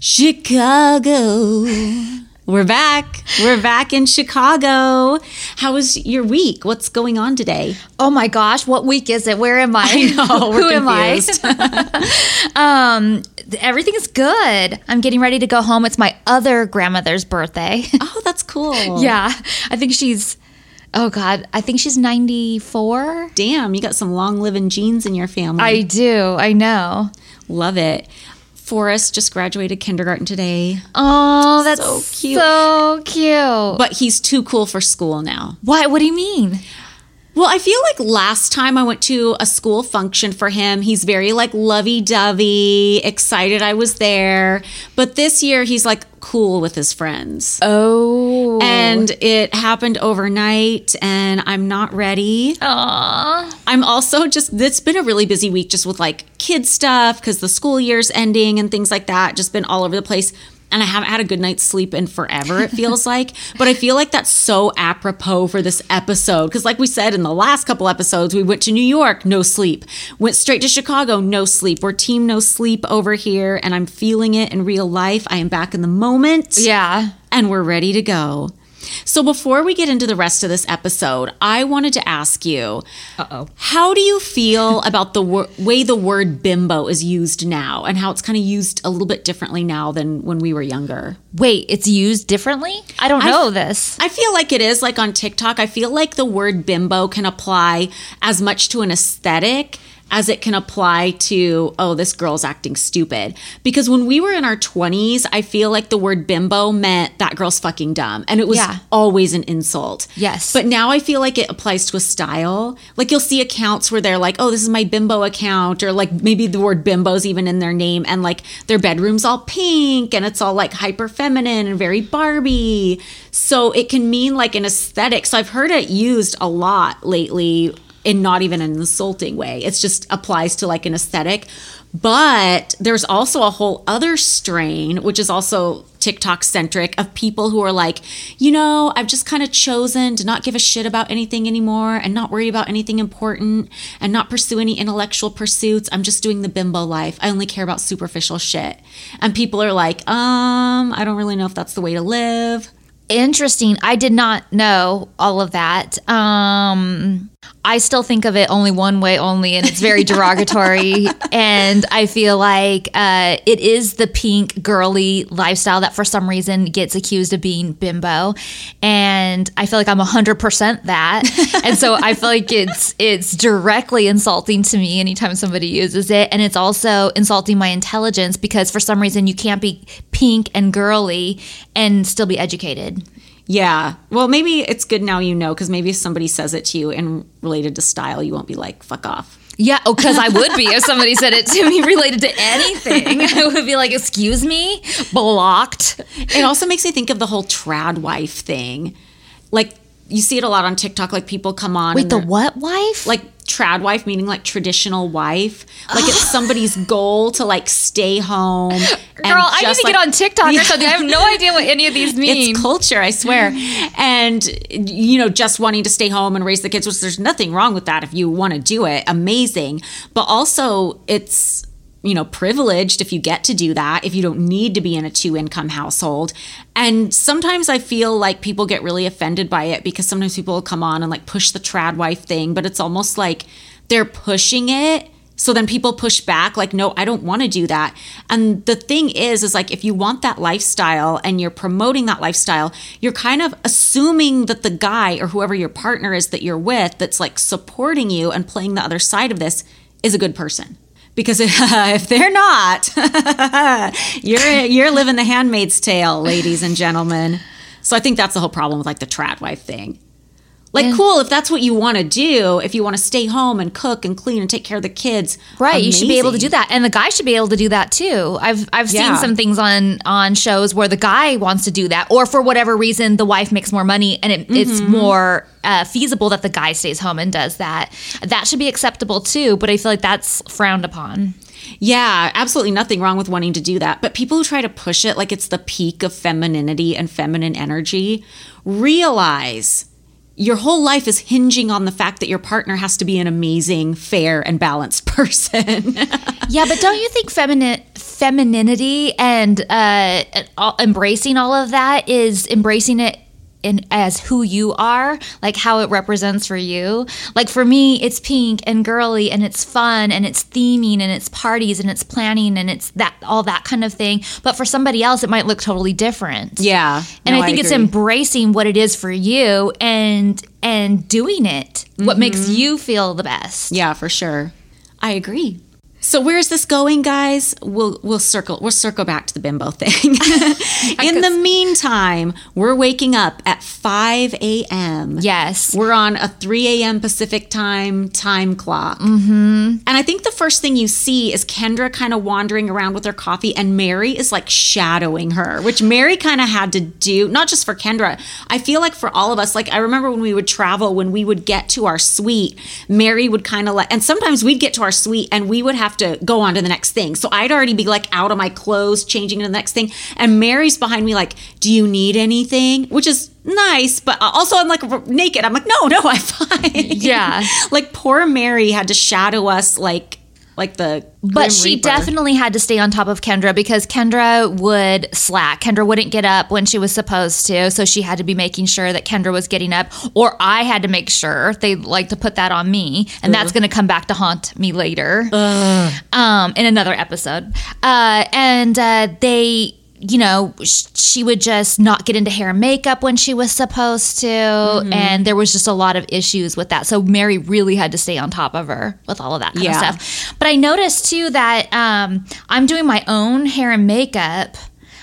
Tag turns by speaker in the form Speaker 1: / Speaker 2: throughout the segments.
Speaker 1: Chicago. We're back. We're back in Chicago. How was your week? What's going on today?
Speaker 2: Oh my gosh, what week is it? Where am I?
Speaker 1: I know, we're
Speaker 2: Who am I?
Speaker 1: confused.
Speaker 2: um, everything's good. I'm getting ready to go home. It's my other grandmother's birthday.
Speaker 1: Oh, that's cool.
Speaker 2: yeah, I think she's. Oh God, I think she's 94.
Speaker 1: Damn, you got some long living genes in your family.
Speaker 2: I do. I know.
Speaker 1: love it. Forrest just graduated kindergarten today,
Speaker 2: Oh, that's
Speaker 1: So cute.
Speaker 2: so
Speaker 1: cute. but he's too cool for school now.
Speaker 2: What? What do you mean?
Speaker 1: Well, I feel like last time I went to a school function for him, he's very like lovey dovey, excited I was there. But this year, he's like cool with his friends.
Speaker 2: Oh,
Speaker 1: And it happened overnight, and I'm not ready.
Speaker 2: Aw.
Speaker 1: I'm also just, it's been a really busy week just with like kid stuff because the school year's ending and things like that. Just been all over the place. And I haven't had a good night's sleep in forever, it feels like. But I feel like that's so apropos for this episode. Because, like we said in the last couple episodes, we went to New York, no sleep. Went straight to Chicago, no sleep. We're team no sleep over here. And I'm feeling it in real life. I am back in the moment
Speaker 2: Yeah.
Speaker 1: and we're ready to go. So, before we get into the rest of this episode, I wanted to ask you
Speaker 2: Uh-oh.
Speaker 1: how do you feel about the wor- way the word bimbo is used now and how it's kind of used a little bit differently now than when we were younger?
Speaker 2: Wait, it's used differently? I don't
Speaker 1: I-
Speaker 2: know this.
Speaker 1: I feel like it is like on TikTok. I feel like the word bimbo can apply as much to an aesthetic as it can apply to, oh, this girl's acting stupid. Because when we were in our 20s, I feel like the word bimbo meant that girl's fucking dumb. And it was
Speaker 2: Yeah.
Speaker 1: always an insult.
Speaker 2: Yes.
Speaker 1: But now I feel like it applies to a style. Like you'll see accounts where they're like, oh, this is my bimbo account, or like maybe the word bimbo's even in their name, and like their bedroom's all pink and it's all like hyper feminine and very Barbie. So it can mean like an aesthetic. So I've heard it used a lot lately in not even an insulting way. It just applies to like an aesthetic. But there's also a whole other strain, which is also TikTok centric, of people who are like, you know, I've just kind of chosen to not give a shit about anything anymore and not worry about anything important and not pursue any intellectual pursuits. I'm just doing the bimbo life. I only care about superficial shit. And people are like, um, I don't really know if that's the way to live.
Speaker 2: Interesting. I did not know all of that. Um, I still think of it only one way only, and it's very derogatory. and I feel like uh, it is the pink girly lifestyle that for some reason gets accused of being bimbo. And I feel like I'm 100% that. and so I feel like it's it's directly insulting to me anytime somebody uses it. And it's also insulting my intelligence because for some reason you can't be pink and girly and still be educated.
Speaker 1: Yeah. Well, maybe it's good now you know, because maybe if somebody says it to you and related to style, you won't be like, fuck off.
Speaker 2: Yeah, oh, because I would be if somebody said it to me related to anything. I would be like, "Excuse me, blocked."
Speaker 1: It also makes me think of the whole trad wife thing. Like, you see it a lot on TikTok, like people come on.
Speaker 2: Wait, the what wife?
Speaker 1: like trad wife meaning like traditional wife like it's somebody's goal to like stay home
Speaker 2: girl, I need to get on TikTok
Speaker 1: Yeah.
Speaker 2: or something. I have no idea what any of these mean.
Speaker 1: it's culture i swear and you know just wanting to stay home and raise the kids which there's nothing wrong with that if you want to do it amazing but also it's you know privileged if you get to do that if you don't need to be in a two income household. And sometimes i feel like people get really offended by it because sometimes people will come on and like push the trad wife thing but it's almost like they're pushing it so then people push back like no i don't want to do that. And the thing is is like if you want that lifestyle and you're promoting that lifestyle you're kind of assuming that the guy or whoever your partner is that you're with that's like supporting you and playing the other side of this is a good person because if they're not you're you're living the handmaid's tale ladies and gentlemen. So i think that's the whole problem with like the trad wife thing like cool if that's what you want to do if you want to stay home and cook and clean and take care of the kids
Speaker 2: Right, you should be able to do that, and the guy should be able to do that too. I've I've
Speaker 1: Yeah.
Speaker 2: seen some things on on shows where the guy wants to do that, or for whatever reason, the wife makes more money, and it, it's
Speaker 1: Mm-hmm.
Speaker 2: more uh, feasible that the guy stays home and does that. That should be acceptable too, but I feel like that's frowned upon.
Speaker 1: Yeah, absolutely nothing wrong with wanting to do that. But people who try to push it like it's the peak of femininity and feminine energy realize your whole life is hinging on the fact that your partner has to be an amazing, fair, and balanced person.
Speaker 2: Yeah, but don't you think femininity and uh, embracing all of that is embracing it in as who you are, like how it represents for you. Like for me, it's pink and girly and it's fun and it's theming and it's parties and it's planning and it's that all that kind of thing. But for somebody else, it might look totally different.
Speaker 1: Yeah.
Speaker 2: And
Speaker 1: No,
Speaker 2: I think it's embracing what it is for you and and doing it. What
Speaker 1: Mm-hmm.
Speaker 2: makes you feel the best.
Speaker 1: Yeah, for sure. I agree. So where's this going, guys? We'll we'll circle we'll circle back to the bimbo thing. In the meantime, we're waking up at 5 a.m.
Speaker 2: Yes.
Speaker 1: We're on a 3 a.m. Pacific time time clock. Mm-hmm. And I think the first thing you see is Kendra kind of wandering around with her coffee, and Mary is like shadowing her, which Mary kind of had to do, not just for Kendra. I feel like for all of us, like I remember when we would travel, when we would get to our suite, Mary would kind of let, and sometimes we'd get to our suite and we would have to go on to the next thing. So I'd already be like out of my clothes, changing to the next thing. And Mary's behind me, like, do you need anything? Which is nice, but also I'm like naked. I'm like, no, no, I'm fine.
Speaker 2: Yeah.
Speaker 1: like poor Mary had to shadow us like like the
Speaker 2: But she
Speaker 1: Reaper.
Speaker 2: definitely had to stay on top of Kendra because Kendra would slack. Kendra wouldn't get up when she was supposed to, so she had to be making sure that Kendra was getting up, or I had to make sure. They like to put that on me, and that's going to come back to haunt me later, um, in another episode. Uh, and uh, they. You know, she would just not get into hair and makeup when she was supposed to. And there was just a lot of issues with that. So Mary really had to stay on top of her with all of that kind
Speaker 1: Yeah.
Speaker 2: of stuff. But I noticed too that um, I'm doing my own hair and makeup,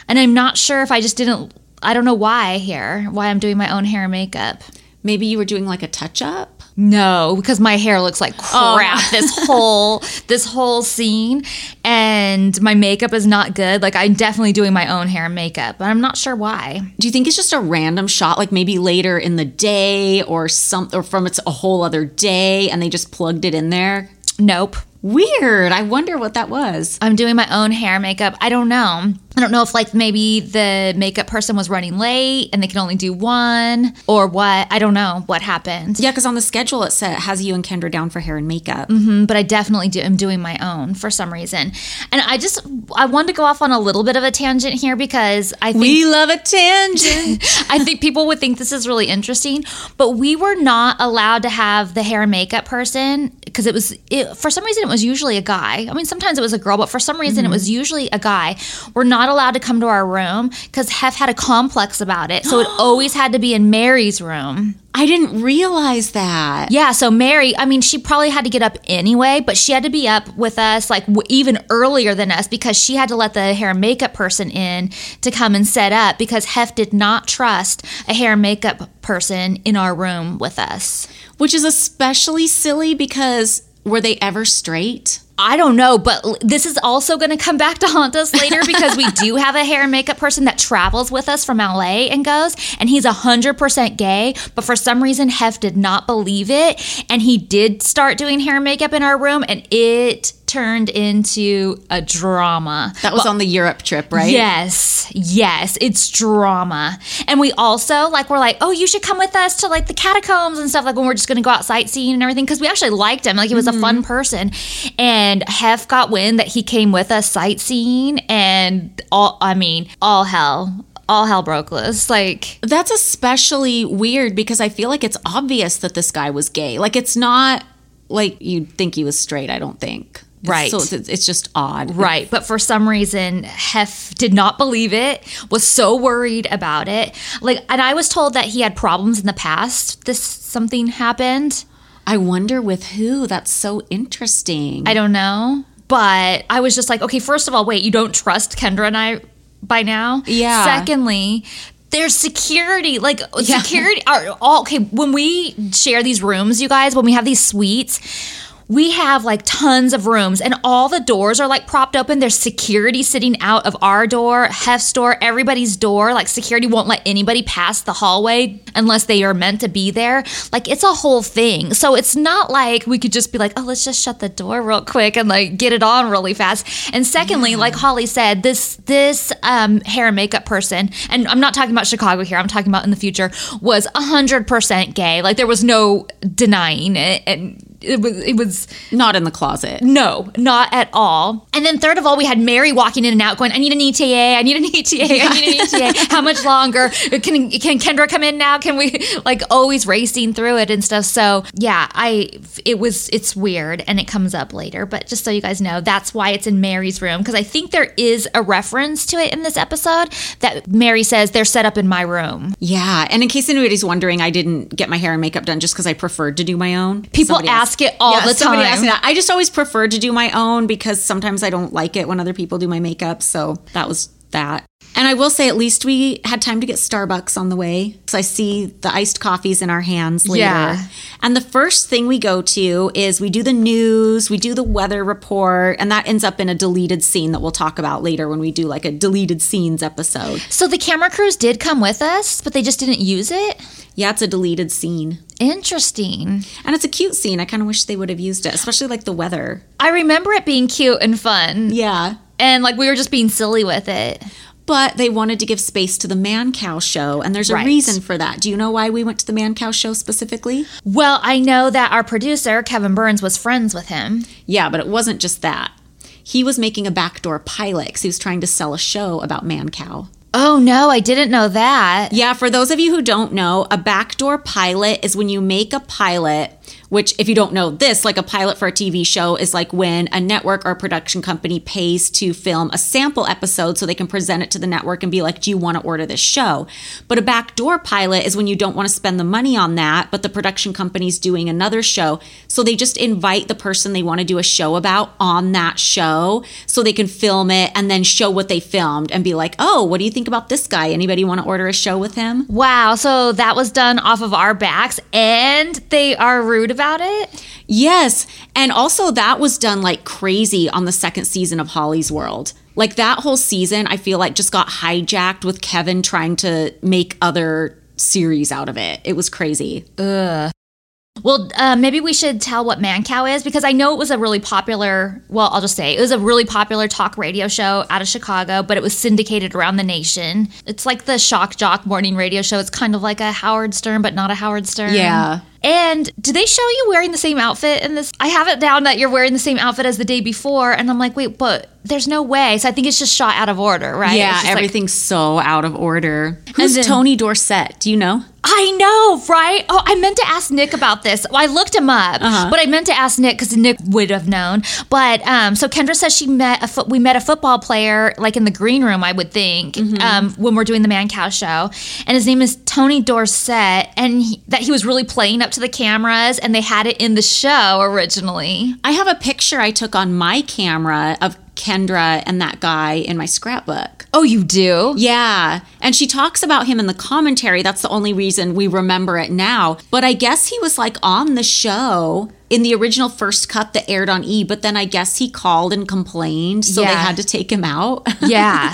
Speaker 2: and I'm not sure if I just didn't. I don't know why here, why I'm doing my own hair and makeup.
Speaker 1: Maybe you were doing like a touch up.
Speaker 2: No, because my hair looks like
Speaker 1: Oh.
Speaker 2: crap this whole this whole scene, and my makeup is not good. Like I'm definitely doing my own hair and makeup, but I'm not sure why.
Speaker 1: Do you think it's just a random shot, like maybe later in the day or some, or from it's a whole other day, and they just plugged it in there?
Speaker 2: Nope.
Speaker 1: Weird. I wonder what that was.
Speaker 2: I'm doing my own hair makeup. I don't know. I don't know if like maybe the makeup person was running late and they can only do one or what. I don't know what happened.
Speaker 1: Yeah, because on the schedule it said it has you and Kendra down for hair and makeup.
Speaker 2: Mm, But I definitely do am doing my own for some reason. And I just I wanted to go off on a little bit of a tangent here because I think
Speaker 1: We love a tangent.
Speaker 2: I think people would think this is really interesting, but we were not allowed to have the hair and makeup person because it was it, for some reason it was usually a guy. I mean, sometimes it was a girl, but for some reason it was usually a guy. We're not allowed to come to our room because Hef had a complex about it, so it always had to be in Mary's room.
Speaker 1: I didn't realize that.
Speaker 2: Yeah, so Mary, I mean, she probably had to get up anyway, but she had to be up with us like w- even earlier than us because she had to let the hair and makeup person in to come and set up because Hef did not trust a hair and makeup person in our room with us.
Speaker 1: Which is especially silly because were they ever straight?
Speaker 2: I don't know, but this is also going to come back to haunt us later because we do have a hair and makeup person that travels with us from LA and goes, and he's 100% gay, but for some reason, Hef did not believe it. And he did start doing hair and makeup in our room, and it turned into a drama.
Speaker 1: That was on the Europe trip, right?
Speaker 2: Yes, yes, it's drama. And we also like we're like, oh, you should come with us to like the catacombs and stuff. Like when we're just gonna go out sightseeing and everything because we actually liked him. Like he was a mm-hmm. fun person. And Hef got wind that he came with us sightseeing, and all I mean, all hell, all hell broke loose. Like
Speaker 1: That's especially weird because I feel like it's obvious that this guy was gay. Like it's not like you'd think he was straight, I don't think.
Speaker 2: Right.
Speaker 1: So it's, it's just odd.
Speaker 2: Right, but for some reason, Hef did not believe it, was so worried about it. Like, and I was told that he had problems in the past. This something happened.
Speaker 1: I wonder with who. That's so interesting.
Speaker 2: I don't know. But I was just like, okay, first of all, wait, you don't trust Kendra and I by now?
Speaker 1: Yeah.
Speaker 2: Secondly, there's security. Like security are all okay. When we share these rooms, you guys, when we have these suites, we have like tons of rooms and all the doors are like propped open. There's security sitting out of our door, Hef's door, everybody's door. Like security won't let anybody pass the hallway unless they are meant to be there. Like it's a whole thing. So it's not like we could just be like, oh, let's just shut the door real quick and like get it on really fast. And secondly, like Holly said, this this um, hair and makeup person, and I'm not talking about Chicago here. I'm talking about in the future, was hundred percent gay. Like there was no denying it, and it was it was
Speaker 1: Not in the closet.
Speaker 2: no, not at all. And then third of all, we had Mary walking in and out, going, "I need an ETA, I need an ETA, I need an ETA. How much longer? Can can Kendra come in now? Can we like always racing through it and stuff?" So yeah, I it was it's weird, and it comes up later. But just so you guys know, that's why it's in Mary's room because I think there is a reference to it in this episode that Mary says they're set up in my room.
Speaker 1: Yeah, and in case anybody's wondering, I didn't get my hair and makeup done just because I preferred to do my own.
Speaker 2: People
Speaker 1: else-
Speaker 2: ask it all
Speaker 1: Yeah,
Speaker 2: the
Speaker 1: somebody
Speaker 2: time.
Speaker 1: asked me that. I just always prefer to do my own because sometimes I don't like it when other people do my makeup. So that was that. And I will say, at least we had time to get Starbucks on the way. So I see the iced coffees in our hands later.
Speaker 2: Yeah.
Speaker 1: And the first thing we go to is we do the news, we do the weather report, and that ends up in a deleted scene that we'll talk about later when we do like a deleted scenes episode.
Speaker 2: So the camera crews did come with us, but they just didn't use it.
Speaker 1: Yeah, it's a deleted scene.
Speaker 2: Interesting.
Speaker 1: And it's a cute scene. I kind of wish they would have used it, especially like the weather.
Speaker 2: I remember it being cute and fun.
Speaker 1: Yeah.
Speaker 2: And like we were just being silly with it.
Speaker 1: But they wanted to give space to the Mancow show, and there's a
Speaker 2: Right.
Speaker 1: reason for that. Do you know why we went to the Mancow show specifically?
Speaker 2: Well, I know that our producer, Kevin Burns, was friends with him.
Speaker 1: Yeah, but it wasn't just that. He was making a backdoor pilot because he was trying to sell a show about Mancow.
Speaker 2: Oh no, I didn't know that.
Speaker 1: Yeah, for those of you who don't know, a backdoor pilot is when you make a pilot, which, if you don't know this, like a pilot for a TV show is like when a network or a production company pays to film a sample episode so they can present it to the network and be like, Do you want to order this show? But a backdoor pilot is when you don't want to spend the money on that, but the production company's doing another show. So they just invite the person they want to do a show about on that show so they can film it and then show what they filmed and be like, Oh, what do you think about this guy? Anybody want to order a show with him?
Speaker 2: Wow, so that was done off of our backs and they are rude about it?
Speaker 1: Yes. And also, that was done like crazy on the second season of Holly's World. Like that whole season, I feel like just got hijacked with Kevin trying to make other series out of it. It was crazy. Ugh.
Speaker 2: Well, uh, maybe we should tell what Mancow is because I know it was a really popular, well, I'll just say it was a really popular talk radio show out of Chicago, but it was syndicated around the nation. It's like the Shock Jock morning radio show. It's kind of like a Howard Stern, but not a Howard Stern.
Speaker 1: Yeah.
Speaker 2: And do they show you wearing the same outfit in this? I have it down that you're wearing the same outfit as the day before, and I'm like, wait, but there's no way. So I think it's just shot out of order, right?
Speaker 1: Yeah,
Speaker 2: just like-
Speaker 1: everything's so out of order. Who's
Speaker 2: then-
Speaker 1: Tony Dorsett? Do you know?
Speaker 2: I know, right? Oh, I meant to ask Nick about this. Well, I looked him up,
Speaker 1: Uh-huh.
Speaker 2: but I meant to ask Nick because Nick would have known. But um, so Kendra says she met a fo- we met a football player like in the green room, I would think,
Speaker 1: Mm-hmm.
Speaker 2: um, when we're doing the Mancow show, and his name is Tony Dorsett, and he, that he was really playing up to the cameras, and they had it in the show originally.
Speaker 1: I have a picture I took on my camera of Kendra and that guy in my scrapbook.
Speaker 2: Oh, you do?
Speaker 1: Yeah. And she talks about him in the commentary. That's the only reason we remember it now. But I guess he was like on the show in the original first cut that aired on E, but then I guess he called and complained. So they had to take him out.
Speaker 2: Yeah,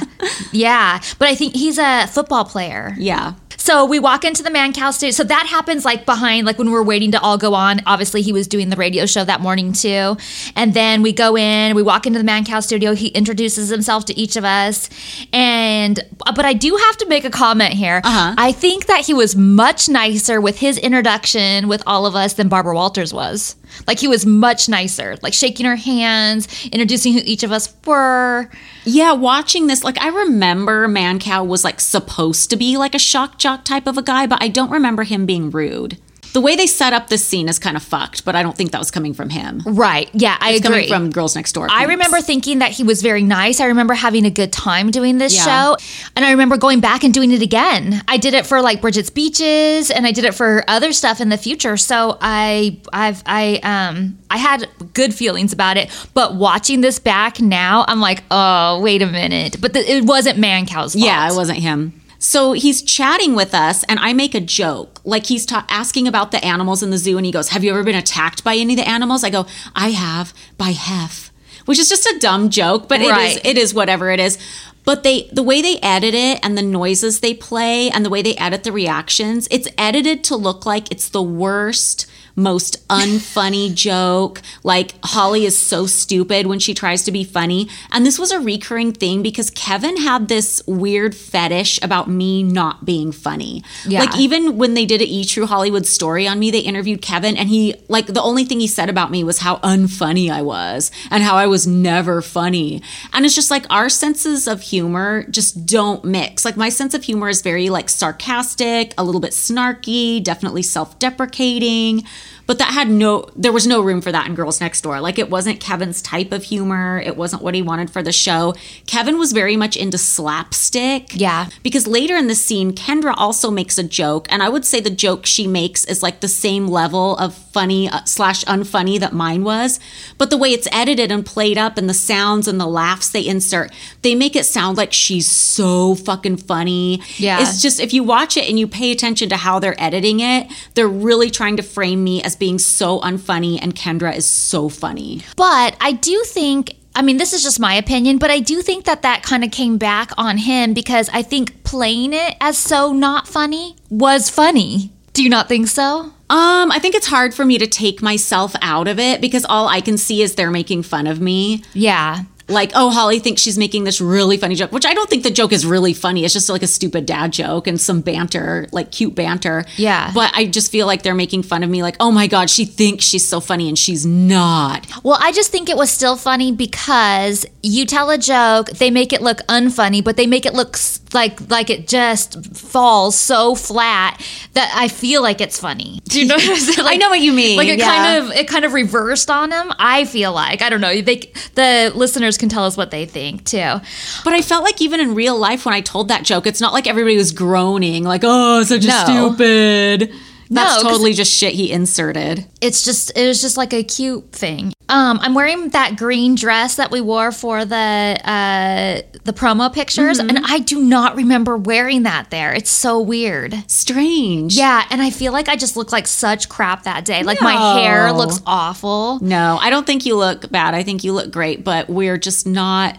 Speaker 2: yeah. But I think he's a football player.
Speaker 1: yeah.
Speaker 2: So we walk into the Mancow studio. So that happens like behind, like when we're waiting to all go on. Obviously, he was doing the radio show that morning too. And then we go in, we walk into the Mancow studio. He introduces himself to each of us. And, but I do have to make a comment here.
Speaker 1: Uh-huh.
Speaker 2: I think that he was much nicer with his introduction with all of us than Barbara Walters was. Like he was much nicer, like shaking her hands, introducing who each of us were.
Speaker 1: Yeah, watching this, like I remember Mancow was like supposed to be like a shock jock type of a guy, but I don't remember him being rude. The way they set up this scene is kind of fucked, but I don't think that was coming from him.
Speaker 2: Right. Yeah, I
Speaker 1: It's
Speaker 2: agree.
Speaker 1: coming from Girls Next Door.
Speaker 2: I
Speaker 1: peeps.
Speaker 2: remember thinking that he was very nice. I remember having a good time doing this
Speaker 1: Yeah.
Speaker 2: show. And I remember going back and doing it again. I did it for like Bridget's Beaches and I did it for other stuff in the future. So I I've I um I had good feelings about it. But watching this back now, I'm like, oh, wait a minute. But the, it wasn't Mancow's fault.
Speaker 1: Yeah, it wasn't him. So he's chatting with us, and I make a joke. Like he's ta- asking about the animals in the zoo, and he goes, Have you ever been attacked by any of the animals? I go, I have by Hef, which is just a dumb joke, but it, is, it is whatever it is. But they the way they edit it and the noises they play and the way they edit the reactions, it's edited to look like it's the worst, most unfunny joke. Like Holly is so stupid when she tries to be funny. And this was a recurring thing because Kevin had this weird fetish about me not being funny.
Speaker 2: Yeah.
Speaker 1: Like even when they did a E True Hollywood story on me, they interviewed Kevin and he like the only thing he said about me was how unfunny I was and how I was never funny. And it's just like our senses of humor just don't mix. Like my sense of humor is very like sarcastic, a little bit snarky, definitely self-deprecating. But that had no, there was no room for that in Girls Next Door. Like it wasn't Kevin's type of humor. It wasn't what he wanted for the show. Kevin was very much into slapstick.
Speaker 2: Yeah.
Speaker 1: Because later in the scene, Kendra also makes a joke. And I would say the joke she makes is like the same level of funny uh, slash unfunny that mine was. But the way it's edited and played up and the sounds and the laughs they insert, they make it sound like she's so fucking funny.
Speaker 2: Yeah.
Speaker 1: It's just, if you watch it and you pay attention to how they're editing it, they're really trying to frame me as being so unfunny and Kendra is so funny.
Speaker 2: But I do think, I mean, this is just my opinion, but I do think that that kind of came back on him because I think playing it as so not funny was funny. Do you not think so?
Speaker 1: Um, I think it's hard for me to take myself out of it because all I can see is they're making fun of me.
Speaker 2: Yeah.
Speaker 1: Like, oh, Holly thinks she's making this really funny joke, which I don't think the joke is really funny. It's just like a stupid dad joke and some banter, like cute banter.
Speaker 2: Yeah.
Speaker 1: But I just feel like they're making fun of me, like, oh my God, she thinks she's so funny and she's not.
Speaker 2: Well, I just think it was still funny because you tell a joke, they make it look unfunny, but they make it look like like it just falls so flat that I feel like it's funny. Do you know what I'm saying?
Speaker 1: I know what you mean,
Speaker 2: Like it
Speaker 1: yeah.
Speaker 2: kind of it kind of reversed on him. I feel like I don't know. They the listeners can tell us what they think too.
Speaker 1: But I felt like even in real life, when I told that joke, it's not like everybody was groaning, like, oh, such a
Speaker 2: No.
Speaker 1: stupid. That's
Speaker 2: No,
Speaker 1: totally just shit he inserted.
Speaker 2: It's just it was just like a cute thing. Um, I'm wearing that green dress that we wore for the uh, the promo pictures,
Speaker 1: Mm-hmm.
Speaker 2: and I do not remember wearing that there. It's so weird.
Speaker 1: Strange.
Speaker 2: Yeah, and I feel like I just look like such crap that day. Like my hair looks awful.
Speaker 1: No, I don't think you look bad. I think you look great, but we're just not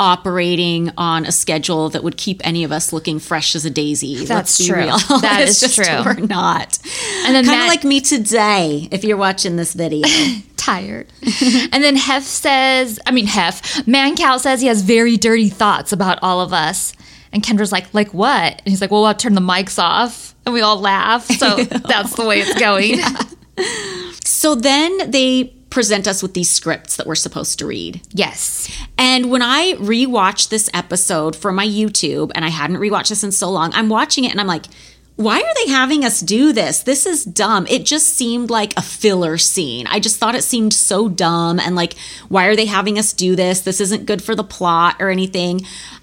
Speaker 1: operating on a schedule that would keep any of us looking fresh as a daisy.
Speaker 2: That's true.
Speaker 1: real.
Speaker 2: That is
Speaker 1: just
Speaker 2: true.
Speaker 1: We're not.
Speaker 2: And then
Speaker 1: kind of like me today, if you're watching this video.
Speaker 2: Tired. and then Hef says, I mean Hef, Mancow says he has very dirty thoughts about all of us. And Kendra's like, like what? And he's like, well, I'll turn the mics off. And we all laugh. So that's the way it's going.
Speaker 1: so then they present us with these scripts that we're supposed to read.
Speaker 2: Yes.
Speaker 1: And when I rewatched this episode for my YouTube, and I hadn't rewatched this in so long, I'm watching it and I'm like, why are they having us do this? This is dumb. It just seemed like a filler scene. I just thought it seemed so dumb and like, why are they having us do this? This isn't good for the plot or anything.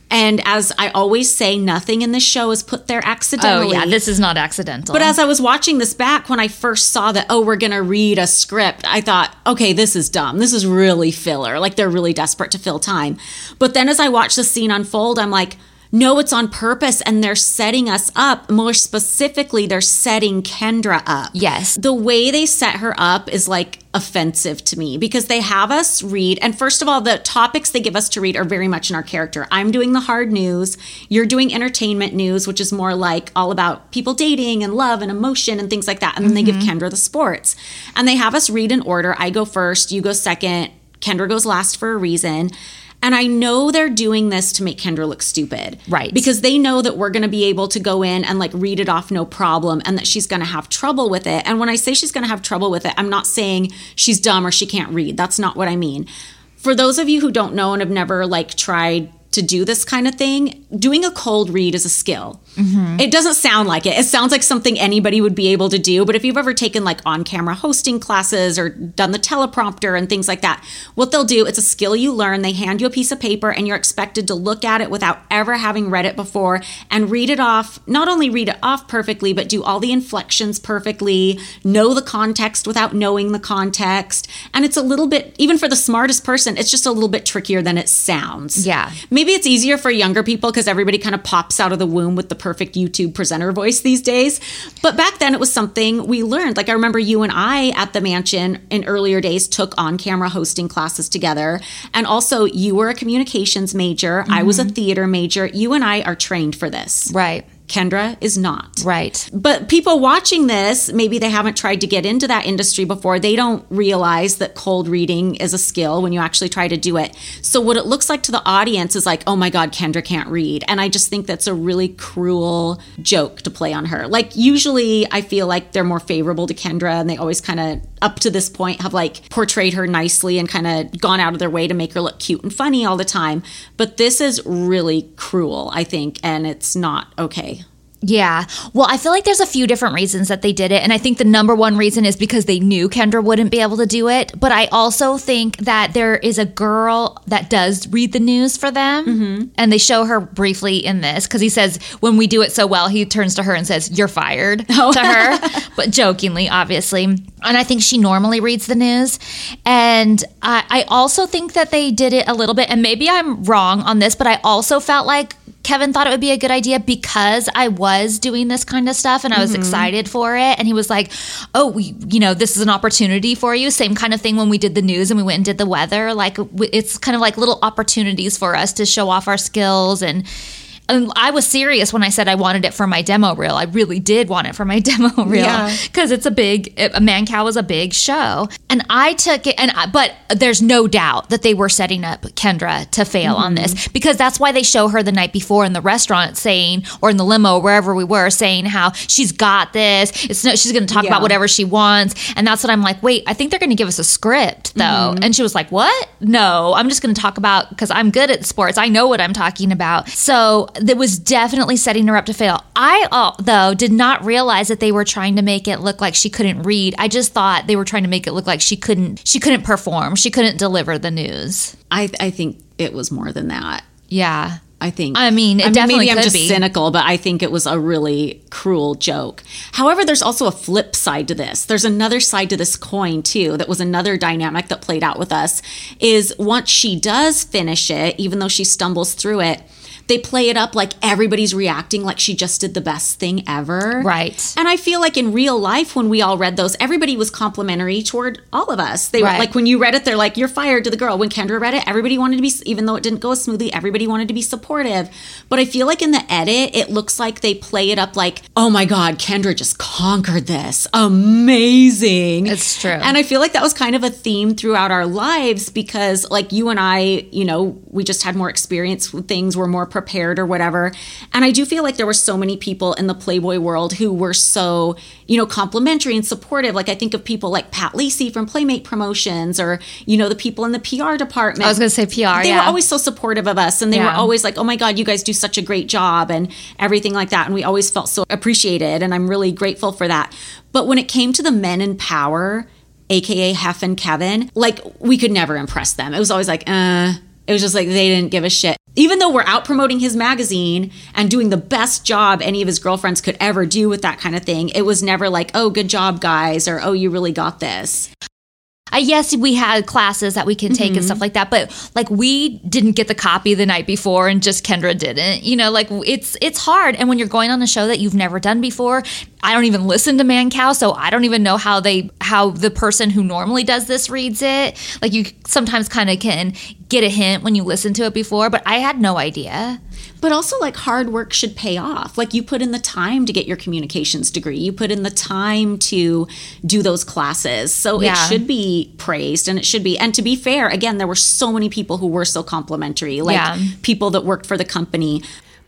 Speaker 1: And as I always say, nothing in this show is put there accidentally.
Speaker 2: Oh, yeah. This is not accidental.
Speaker 1: But as I was watching this back, when I first saw that, oh, we're going to read a script, I thought, okay, this is dumb. This is really filler. Like they're really desperate to fill time. But then as I watched the scene unfold, I'm like, no, it's on purpose and they're setting us up. More specifically, they're setting Kendra up.
Speaker 2: Yes.
Speaker 1: The way they set her up is like offensive to me because they have us read. And first of all, the topics they give us to read are very much in our character. I'm doing the hard news, you're doing entertainment news, which is more like all about people dating and love and emotion and things like that. And then they give mm-hmm. Kendra the sports. And they have us read in order. I go first, you go second, Kendra goes last for a reason. And I know they're doing this to make Kendra look stupid.
Speaker 2: Right.
Speaker 1: Because they know that we're going to be able to go in and like read it off no problem and that she's going to have trouble with it. And when I say she's going to have trouble with it, I'm not saying she's dumb or she can't read. That's not what I mean. For those of you who don't know and have never like tried to do this kind of thing, doing a cold read is a skill. Mm-hmm. It doesn't sound like it. It sounds like something anybody would be able to do. But if you've ever taken like on camera hosting classes or done the teleprompter and things like that, what they'll do, it's a skill you learn. They hand you a piece of paper and you're expected to look at it without ever having read it before and read it off. Not only read it off perfectly, but do all the inflections perfectly, know the context without knowing the context. And it's a little bit, even for the smartest person, it's just a little bit trickier than it sounds.
Speaker 2: Yeah.
Speaker 1: Maybe it's easier for younger people because everybody kind of pops out of the womb with the perfect YouTube presenter voice these days. But back then it was something we learned. Like I remember you and I at the mansion in earlier days took on camera hosting classes together. And also, you were a communications major, I was a mm-hmm. theater major. You and I are trained for this.
Speaker 2: right.
Speaker 1: Kendra is not.
Speaker 2: Right.
Speaker 1: But people watching this, maybe they haven't tried to get into that industry before. They don't realize that cold reading is a skill when you actually try to do it. So, what it looks like to the audience is like, oh my God, Kendra can't read. And I just think that's a really cruel joke to play on her. Like, usually I feel like they're more favorable to Kendra and they always kind of, up to this point, have like portrayed her nicely and kind of gone out of their way to make her look cute and funny all the time. But this is really cruel, I think, and it's not okay.
Speaker 2: Yeah. Well, I feel like there's a few different reasons that they did it. And I think the number one reason is because they knew Kendra wouldn't be able to do it. But I also think that there is a girl that does read the news for them. Mm-hmm. And they show her briefly in this because he says, when we do it so well, he turns to her and says, You're fired oh. to her, but jokingly, obviously. And I think she normally reads the news. And I, I also think that they did it a little bit. And maybe I'm wrong on this, but I also felt like Kevin thought it would be a good idea because I was doing this kind of stuff and I was mm-hmm. excited for it. And he was like, Oh, we, you know, this is an opportunity for you. Same kind of thing when we did the news and we went and did the weather. Like, it's kind of like little opportunities for us to show off our skills and, and I was serious when I said I wanted it for my demo reel. I really did want it for my demo reel because yeah. it's a big a Mancow is a big show. And I took it and I, but there's no doubt that they were setting up Kendra to fail mm-hmm. on this because that's why they show her the night before in the restaurant saying or in the limo wherever we were saying how she's got this. It's no she's going to talk yeah. about whatever she wants. And that's what I'm like, "Wait, I think they're going to give us a script though." Mm-hmm. And she was like, "What? No, I'm just going to talk about cuz I'm good at sports. I know what I'm talking about." So that was definitely setting her up to fail. I, uh, though, did not realize that they were trying to make it look like she couldn't read. I just thought they were trying to make it look like she couldn't she couldn't perform. She couldn't deliver the news.
Speaker 1: I I think it was more than that.
Speaker 2: Yeah.
Speaker 1: I think.
Speaker 2: I mean, it I mean, definitely
Speaker 1: maybe I'm just
Speaker 2: be.
Speaker 1: cynical, but I think it was a really cruel joke. However, there's also a flip side to this. There's another side to this coin too. That was another dynamic that played out with us. Is once she does finish it, even though she stumbles through it, they play it up like everybody's reacting like she just did the best thing ever.
Speaker 2: Right.
Speaker 1: And I feel like in real life, when we all read those, everybody was complimentary toward all of us. They right. were like, when you read it, they're like, you're fired to the girl. When Kendra read it, everybody wanted to be, even though it didn't go as smoothly, everybody wanted to be supportive. But I feel like in the edit, it looks like they play it up like, oh my God, Kendra just conquered this. Amazing.
Speaker 2: It's true.
Speaker 1: And I feel like that was kind of a theme throughout our lives because, like, you and I, you know, we just had more experience with things, we're more prepared or whatever. And I do feel like there were so many people in the Playboy world who were so, you know, complimentary and supportive. Like I think of people like Pat Lacey from Playmate Promotions or, you know, the people in the PR department.
Speaker 2: I was going to say PR.
Speaker 1: They
Speaker 2: yeah.
Speaker 1: were always so supportive of us and they yeah. were always like, oh my God, you guys do such a great job and everything like that. And we always felt so appreciated. And I'm really grateful for that. But when it came to the men in power, aka Hef and Kevin, like we could never impress them. It was always like, uh, it was just like they didn't give a shit. Even though we're out promoting his magazine and doing the best job any of his girlfriends could ever do with that kind of thing, it was never like, oh, good job, guys, or oh, you really got this.
Speaker 2: Uh, yes, we had classes that we can take mm-hmm. and stuff like that, but like we didn't get the copy the night before, and just Kendra didn't. You know, like it's it's hard. And when you're going on a show that you've never done before, I don't even listen to Mancow, so I don't even know how they how the person who normally does this reads it. Like you sometimes kind of can get a hint when you listen to it before, but I had no idea.
Speaker 1: But also, like, hard work should pay off. Like, you put in the time to get your communications degree, you put in the time to do those classes. So yeah. it should be praised and it should be. And to be fair, again, there were so many people who were so complimentary, like yeah. people that worked for the company.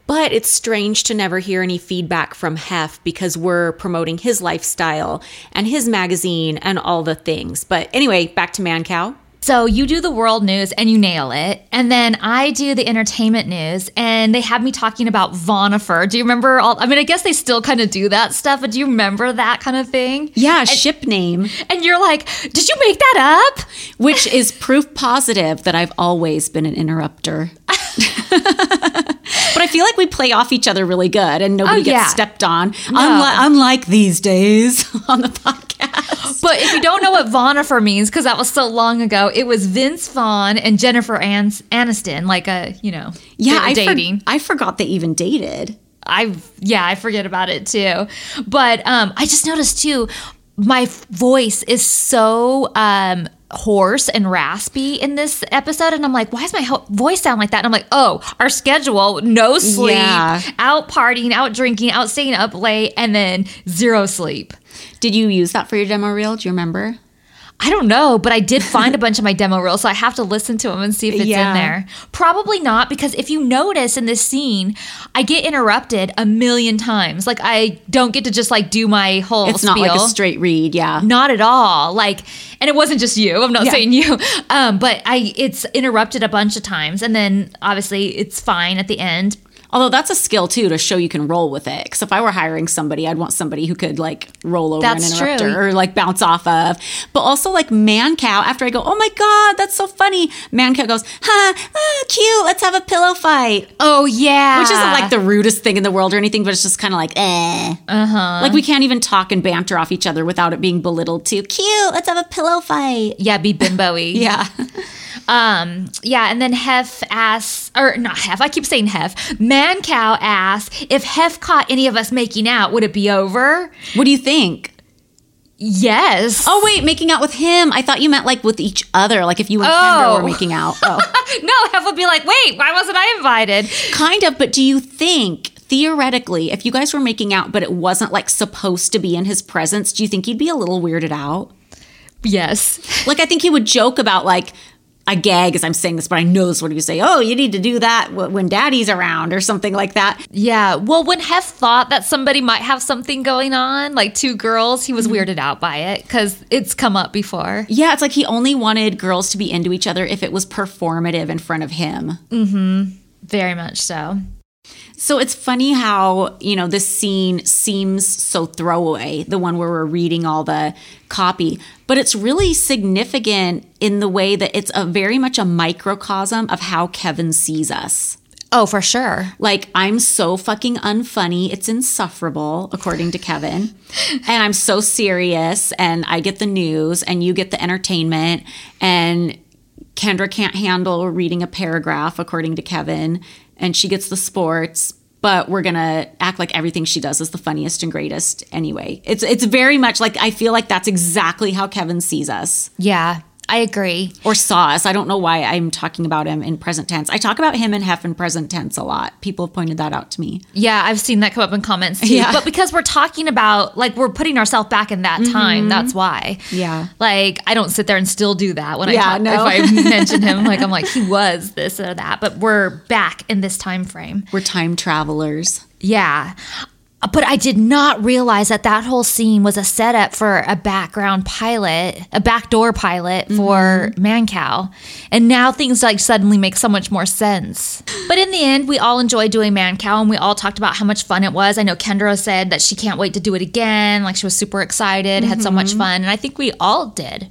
Speaker 1: But it's strange to never hear any feedback from Hef because we're promoting his lifestyle and his magazine and all the things. But anyway, back to Mancow.
Speaker 2: So you do the world news and you nail it. And then I do the entertainment news and they have me talking about Vonifer. Do you remember all I mean, I guess they still kind of do that stuff, but do you remember that kind of thing?
Speaker 1: Yeah,
Speaker 2: and,
Speaker 1: ship name.
Speaker 2: And you're like, did you make that up?
Speaker 1: Which is proof positive that I've always been an interrupter. but I feel like we play off each other really good and nobody oh, gets stepped on. No. Unlike, unlike these days on the podcast.
Speaker 2: But if you don't know what Vonifer means, because that was so long ago, it was Vince Vaughn and Jennifer Aniston, like a, you know,
Speaker 1: yeah, I
Speaker 2: dating.
Speaker 1: For, I forgot they even dated.
Speaker 2: I yeah, I forget about it too. But um, I just noticed too my voice is so um hoarse and raspy in this episode and i'm like why does my ho- voice sound like that and i'm like oh our schedule no sleep
Speaker 1: Yeah.
Speaker 2: out partying out drinking out staying up late and then zero sleep
Speaker 1: Did you use that for your demo reel? Do you remember?
Speaker 2: I don't know, but I did find a bunch of my demo reels, so I have to listen to them and see if it's
Speaker 1: Yeah.
Speaker 2: in there. Probably not, because if you notice in this scene, I get interrupted a million times. Like I don't get to just like do my whole
Speaker 1: It's
Speaker 2: spiel.
Speaker 1: not like a straight read. Yeah.
Speaker 2: Not at all. Like, and it wasn't just you. I'm not
Speaker 1: Yeah.
Speaker 2: saying you. Um, but I, it's interrupted a bunch of times, and then obviously it's fine at the end.
Speaker 1: Although that's a skill too to show you can roll with it. Because if I were hiring somebody, I'd want somebody who could like roll over
Speaker 2: That's
Speaker 1: an interrupter
Speaker 2: true.
Speaker 1: or like bounce off of. But also like Mancow. After I go, oh my god, that's so funny. Mancow goes, huh, ah, cute. Let's have a pillow fight.
Speaker 2: Oh yeah,
Speaker 1: Which isn't like the rudest thing in the world or anything, but it's just kind of like, eh. Uh-huh. Like we can't even talk and banter off each other without it being belittled too. Cute. Let's have a pillow fight.
Speaker 2: yeah, be bimbo-y.
Speaker 1: Yeah.
Speaker 2: Um, yeah, and then Hef asks, or not Hef, I keep saying Hef. Mancow asks if Hef caught any of us making out, would it be over?
Speaker 1: what do you think?
Speaker 2: Yes.
Speaker 1: Oh wait, making out with him. I thought you meant like with each other, like if you and Kendra
Speaker 2: Oh.
Speaker 1: were making out. Oh.
Speaker 2: no, Hef would be like, wait, why wasn't I invited?
Speaker 1: Kind of, but do you think theoretically, if you guys were making out, but it wasn't like supposed to be in his presence, do you think he'd be a little weirded out?
Speaker 2: Yes.
Speaker 1: Like, I think he would joke about like, I gag as I'm saying this, but I know this is what he would say. Oh, you need to do that when daddy's around or something like that.
Speaker 2: Yeah. Well, when Hef thought that somebody might have something going on, like two girls, he was weirded out by it because it's come up before.
Speaker 1: Yeah, it's like he only wanted girls to be into each other if it was performative in front of him. Hmm.
Speaker 2: Very much so.
Speaker 1: So it's funny how, you know, this scene seems so throwaway, the one where we're reading all the copy, but it's really significant in the way that it's a very much a microcosm of how Kevin sees us.
Speaker 2: Oh, for sure.
Speaker 1: Like, I'm so fucking unfunny. It's insufferable, according to Kevin. and I'm so serious, and I get the news, and you get the entertainment. And Kendra can't handle reading a paragraph, according to Kevin, and she gets the sports. But we're gonna act like everything she does is the funniest and greatest anyway. It's it's very much like I feel like that's exactly how Kevin sees us
Speaker 2: Yeah, I agree.
Speaker 1: or us. I don't know why I'm talking about him in present tense. I talk about him and Hef in present tense a lot. People have pointed that out to me.
Speaker 2: Yeah, I've seen that come up in comments too.
Speaker 1: Yeah.
Speaker 2: But because we're talking about, like, we're putting ourselves back in that time, mm-hmm. that's why.
Speaker 1: Yeah.
Speaker 2: Like, I don't sit there and still do that when
Speaker 1: Yeah,
Speaker 2: I talk,
Speaker 1: no.
Speaker 2: if I mention him. Like, I'm like, he was this or that. But we're back in this time frame.
Speaker 1: We're time travelers.
Speaker 2: Yeah. But I did not realize that that whole scene was a setup for a background pilot, a backdoor pilot for mm-hmm. Mancow. And now things like suddenly make so much more sense. But in the end, we all enjoyed doing Mancow and we all talked about how much fun it was. I know Kendra said that she can't wait to do it again. Like she was super excited, had so much mm-hmm. fun. And I think we all did.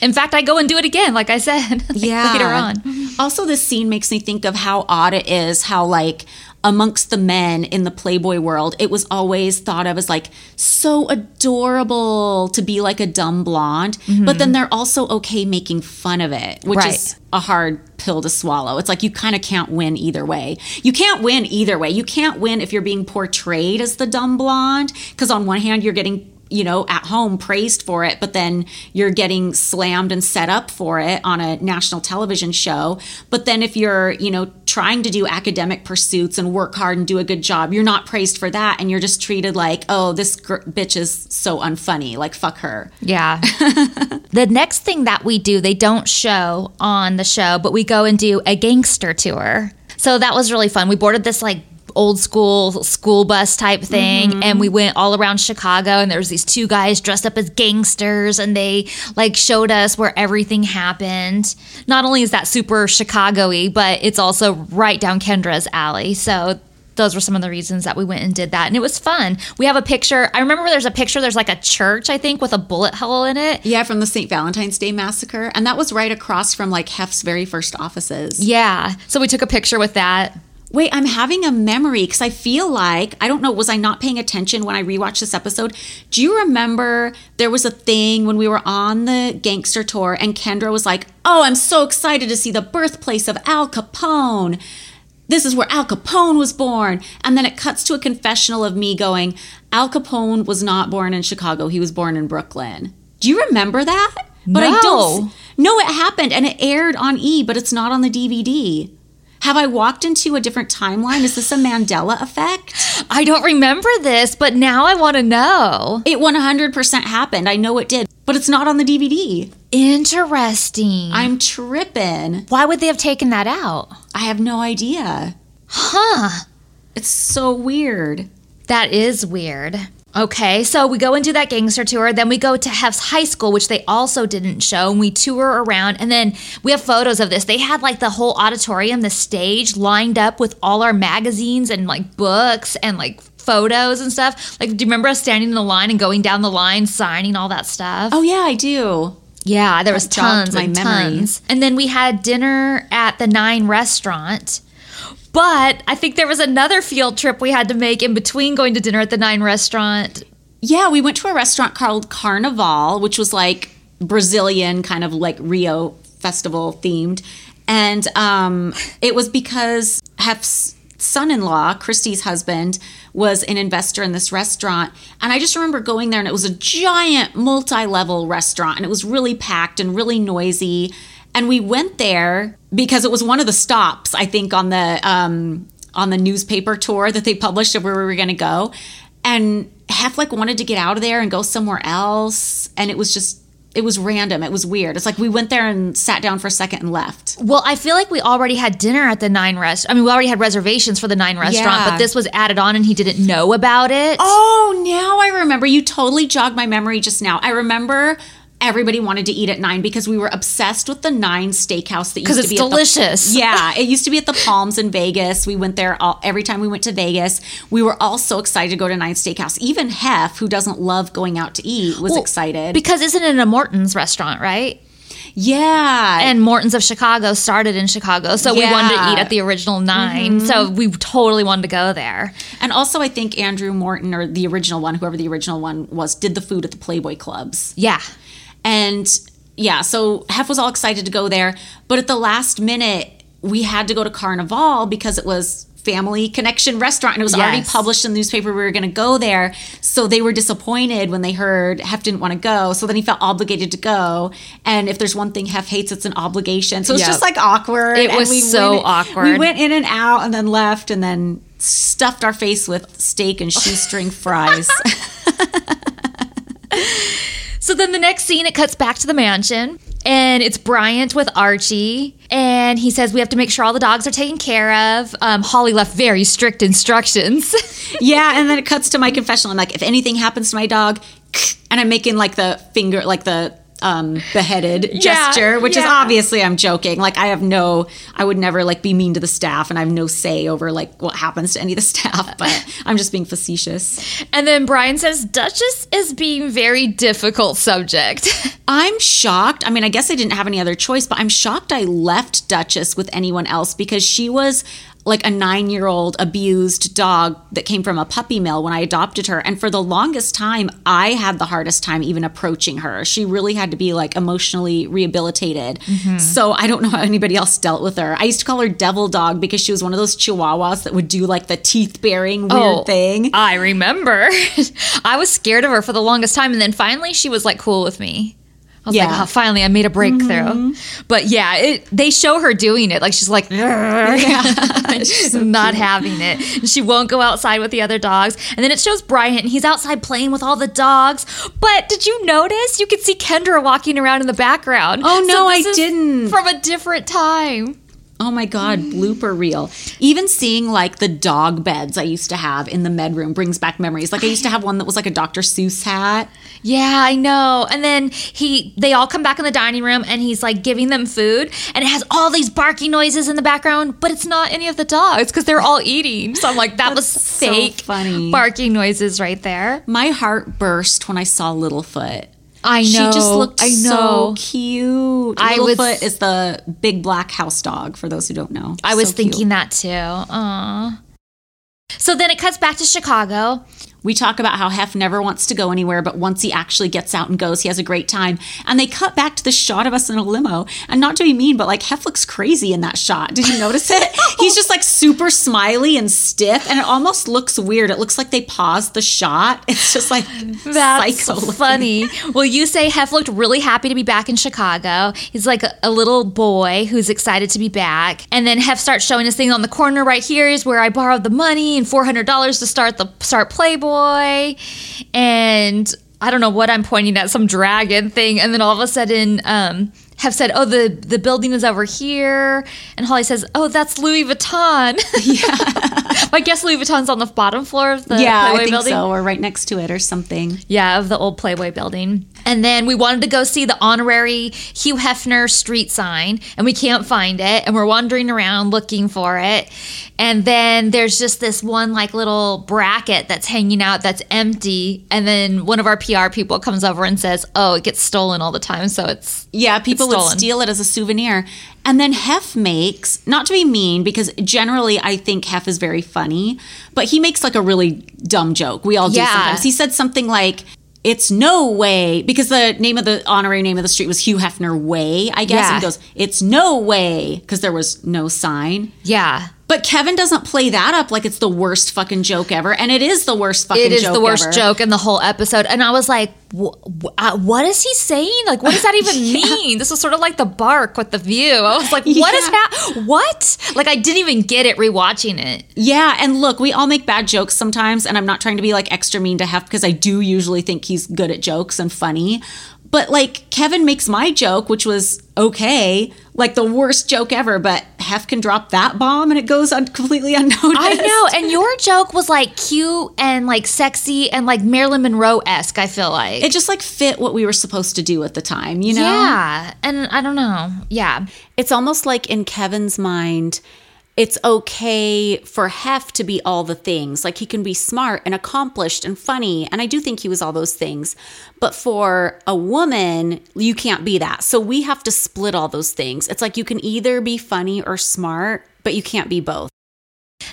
Speaker 2: In fact, I go and do it again, like I said later on.
Speaker 1: Also, this scene makes me think of how odd it is how, like, amongst the men in the Playboy world, it was always thought of as like so adorable to be like a dumb blonde, but then mm-hmm. they're also okay making fun of it, which
Speaker 2: Right.
Speaker 1: is a hard pill to swallow. It's like you kind of can't win either way. You can't win either way. You can't win if you're being portrayed as the dumb blonde, because on one hand, you're getting you know, at home praised for it, but then you're getting slammed and set up for it on a national television show. But then if you're, you know, trying to do academic pursuits and work hard and do a good job, you're not praised for that. And you're just treated like, oh, this gr- bitch is so unfunny. Like, fuck her.
Speaker 2: Yeah. the next thing that we do, they don't show on the show, but we go and do a gangster tour. So that was really fun. We boarded this like old school school bus type thing and we mm-hmm. went all around Chicago and there was these two guys dressed up as gangsters and they like showed us where everything happened. Not only is that super Chicago-y, but it's also right down Kendra's alley. So those were some of the reasons that we went and did that. And it was fun. We have a picture. I remember there's a picture, there's like a church, I think, with a bullet hole in it.
Speaker 1: Yeah, from the St. Valentine's Day massacre. And that was right across from like Hef's very first offices.
Speaker 2: Yeah. So we took a picture with that.
Speaker 1: Wait, I'm having a memory because I feel like, I don't know, was I not paying attention when I rewatched this episode? Do you remember there was a thing when we were on the gangster tour and Kendra was like, Oh, I'm so excited to see the birthplace of Al Capone. this is where Al Capone was born. And then it cuts to a confessional of me going, Al Capone was not born in Chicago. He was born in Brooklyn. Do you remember that? But I
Speaker 2: No.
Speaker 1: don't. No, it happened and it aired on E, but it's not on the DVD. Have I walked into a different timeline? Is this a Mandela effect?
Speaker 2: I don't remember this, but now I want to know.
Speaker 1: It 100% happened. I know it did, but it's not on the DVD.
Speaker 2: Interesting.
Speaker 1: I'm tripping.
Speaker 2: Why would they have taken that out?
Speaker 1: I have no idea.
Speaker 2: Huh.
Speaker 1: It's so weird.
Speaker 2: That is weird. Okay, so we go and do that gangster tour. Then we go to Hef's high school, which they also didn't show. And we tour around. And then we have photos of this. They had like the whole auditorium, the stage lined up with all our magazines and like books and like photos and stuff. Like, do you remember us standing in the line and going down the line, signing all that stuff?
Speaker 1: Oh, yeah, I do.
Speaker 2: Yeah, there was
Speaker 1: That
Speaker 2: tons
Speaker 1: my
Speaker 2: and
Speaker 1: memory.
Speaker 2: tons. And then we had dinner at the Nine restaurant. But I think there was another field trip we had to make in between going to dinner at the Nine restaurant.
Speaker 1: Yeah, we went to a restaurant called Carnivale, which was like Brazilian, kind of like Rio festival themed. And um, it was because Hef's son in law, Christie's husband, was an investor in this restaurant. And I just remember going there, and it was a giant multi level restaurant, and it was really packed and really noisy. And we went there because it was one of the stops, I think, on the um, on the newspaper tour that they published of where we were going to go. And Hef like wanted to get out of there and go somewhere else, and it was just it was random. It was weird. It's like we went there and sat down for a second and left.
Speaker 2: Well, I feel like we already had dinner at the Nine rest. I mean, we already had reservations for the Nine restaurant,
Speaker 1: Yeah.
Speaker 2: but this was added on and he didn't know about it.
Speaker 1: Oh, now I remember. You totally jogged my memory just now. I remember everybody wanted to eat at Nine because we were obsessed with the Nine Steakhouse that used
Speaker 2: 'Cause
Speaker 1: to
Speaker 2: it's
Speaker 1: be at the-
Speaker 2: delicious.
Speaker 1: yeah, it used to be at the Palms in Vegas. We went there all, every time we went to Vegas. We were all so excited to go to Nine Steakhouse. Even Hef, who doesn't love going out to eat, was
Speaker 2: Well,
Speaker 1: excited.
Speaker 2: Because isn't it a Morton's restaurant, right?
Speaker 1: yeah,
Speaker 2: And Morton's of Chicago started in Chicago. So we wanted to eat at the original mm-hmm. 9 So we totally wanted to go there.
Speaker 1: and also I think Andrew Morton or the original one, whoever the original one was, did the food at the Playboy clubs.
Speaker 2: Yeah.
Speaker 1: And yeah, so Hef was all excited to go there. But at the last minute, we had to go to Carnivale because it was family connection restaurant and it was already published in the newspaper we were going to go there so they were disappointed when they heard hef didn't want to go so then he felt obligated to go and if there's one thing hef hates it's an obligation so it's
Speaker 2: Yep.
Speaker 1: just like awkward
Speaker 2: It
Speaker 1: and
Speaker 2: was so
Speaker 1: went-
Speaker 2: awkward.
Speaker 1: we went in and out and then left and then stuffed our face with steak and shoestring fries
Speaker 2: So then the next scene, it cuts back to the mansion. And it's Bryant with Archie. And he says, We have to make sure all the dogs are taken care of. Um, Holly left very strict instructions.
Speaker 1: Yeah, and then it cuts to my confessional. I'm like, if anything happens to my dog, and I'm making like the finger, like the um, beheaded gesture, which is obviously I'm joking. Like I have no, I would never like be mean to the staff, and I have no say over like what happens to any of the staff. But I'm just being facetious.
Speaker 2: and then Brian says, Duchess is being very difficult subject.
Speaker 1: I'm shocked. I mean, I guess I didn't have any other choice, but I'm shocked I left Duchess with anyone else because she was like a nine year old abused dog that came from a puppy mill when I adopted her. And for the longest time, I had the hardest time even approaching her. She really had to be like emotionally rehabilitated. Mm-hmm. So I don't know how anybody else dealt with her. I used to call her Devil Dog because she was one of those chihuahuas that would do like the teeth bearing weird oh, thing.
Speaker 2: I remember. I was scared of her for the longest time. And then finally, she was like cool with me. I was like,
Speaker 1: Yeah.
Speaker 2: oh, finally, I made a breakthrough. Mm-hmm. But yeah, it, they show her doing it. Like she's like, she's not having it. And she won't go outside with the other dogs. And then it shows Bryant, and he's outside playing with all the dogs. But did you notice? You could see Kendra walking around in the background.
Speaker 1: Oh, no,
Speaker 2: this
Speaker 1: I didn't.
Speaker 2: From a different time.
Speaker 1: Oh my God, blooper reel. Even seeing like the dog beds I used to have in the med room brings back memories. Like I used to have one that was like a Dr. Seuss hat.
Speaker 2: Yeah, I know. And then he they all come back in the dining room and he's like giving them food and it has all these barking noises in the background, but it's not any of the dogs because they're all eating. So I'm like, that was
Speaker 1: so funny.
Speaker 2: barking noises right there.
Speaker 1: My heart burst when I saw Littlefoot.
Speaker 2: I know.
Speaker 1: She just looked
Speaker 2: I
Speaker 1: so cute.
Speaker 2: I was-
Speaker 1: is the big black house dog, for those who don't know.
Speaker 2: I was
Speaker 1: So cute.
Speaker 2: thinking that too. Aw. So then it cuts back to Chicago.
Speaker 1: We talk about how Hef never wants to go anywhere, but once he actually gets out and goes, he has a great time. And they cut back to the shot of us in a limo. And not to be mean, but like Hef looks crazy in that shot. Did you notice it? He's just like super smiley and stiff, and it almost looks weird. It looks like they paused the shot. It's just like
Speaker 2: That's funny. Well, you say Hef looked really happy to be back in Chicago. He's like a, a little boy who's excited to be back. And then Hef starts showing his thing on the corner right here is where I borrowed the money and four hundred dollars to start the start Playboy. And I don't know what I'm pointing at, some dragon thing. And then all of a sudden, um, Hef said, "Oh, the the building is over here," and Holly says, "Oh, that's Louis Vuitton." Yeah, I guess Louis Vuitton's on the bottom floor of the
Speaker 1: Yeah,
Speaker 2: Playboy
Speaker 1: I think
Speaker 2: building.
Speaker 1: so, or right next to it or something.
Speaker 2: Yeah, of the old Playboy building. And then we wanted to go see the honorary Hugh Hefner street sign, and we can't find it. And we're wandering around looking for it. And then there's just this one, like, little bracket that's hanging out that's empty. And then one of our PR people comes over and says, Oh, it gets stolen all the time. So it's.
Speaker 1: Yeah, people
Speaker 2: It's
Speaker 1: would steal it as a souvenir. And then Hef makes, not to be mean, because generally I think Hef is very funny, but he makes like a really dumb joke. We all do
Speaker 2: Yeah.
Speaker 1: sometimes. He said something like, it's no way, because the name of the honorary name of the street was Hugh Hefner Way, I guess.
Speaker 2: Yeah.
Speaker 1: And he goes, it's no way, because there was no sign.
Speaker 2: Yeah.
Speaker 1: But Kevin doesn't play that up like it's the worst fucking joke ever. And it is the worst fucking
Speaker 2: It is
Speaker 1: joke
Speaker 2: the worst
Speaker 1: ever.
Speaker 2: joke in the whole episode. And I was like, wh- wh- uh, what is he saying? Like, what does that even mean? This was sort of like the bark with the view. I was like, what is
Speaker 1: Yeah.
Speaker 2: that? What? Like, I didn't even get it rewatching it.
Speaker 1: Yeah, and look, we all make bad jokes sometimes, and I'm not trying to be like extra mean to Hef because I do usually think he's good at jokes and funny. But like Kevin makes my joke, which was okay, like the worst joke ever, but Hef can drop that bomb and it goes un- completely unnoticed.
Speaker 2: I know. And your joke was like cute and like sexy and like Marilyn Monroe esque, I feel like.
Speaker 1: It just like fit what we were supposed to do at the time, you know?
Speaker 2: yeah. And I don't know. Yeah.
Speaker 1: It's almost like in Kevin's mind, it's okay for Hef to be all the things. Like he can be smart and accomplished and funny. And I do think he was all those things. But for a woman, you can't be that. So we have to split all those things. It's like you can either be funny or smart, but you can't be both.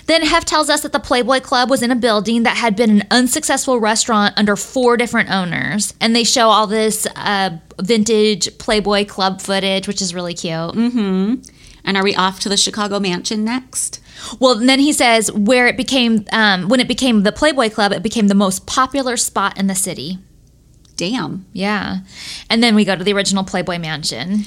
Speaker 2: Then Hef tells us that the Playboy Club was in a building that had been an unsuccessful restaurant under four different owners. And they show all this uh, vintage Playboy Club footage, which is really cute.
Speaker 1: And are we off to the Chicago mansion next?
Speaker 2: Well, then he says where it became, um, when it became the Playboy Club, it became the most popular spot in the city.
Speaker 1: Damn.
Speaker 2: Yeah. And then we go to the original Playboy Mansion.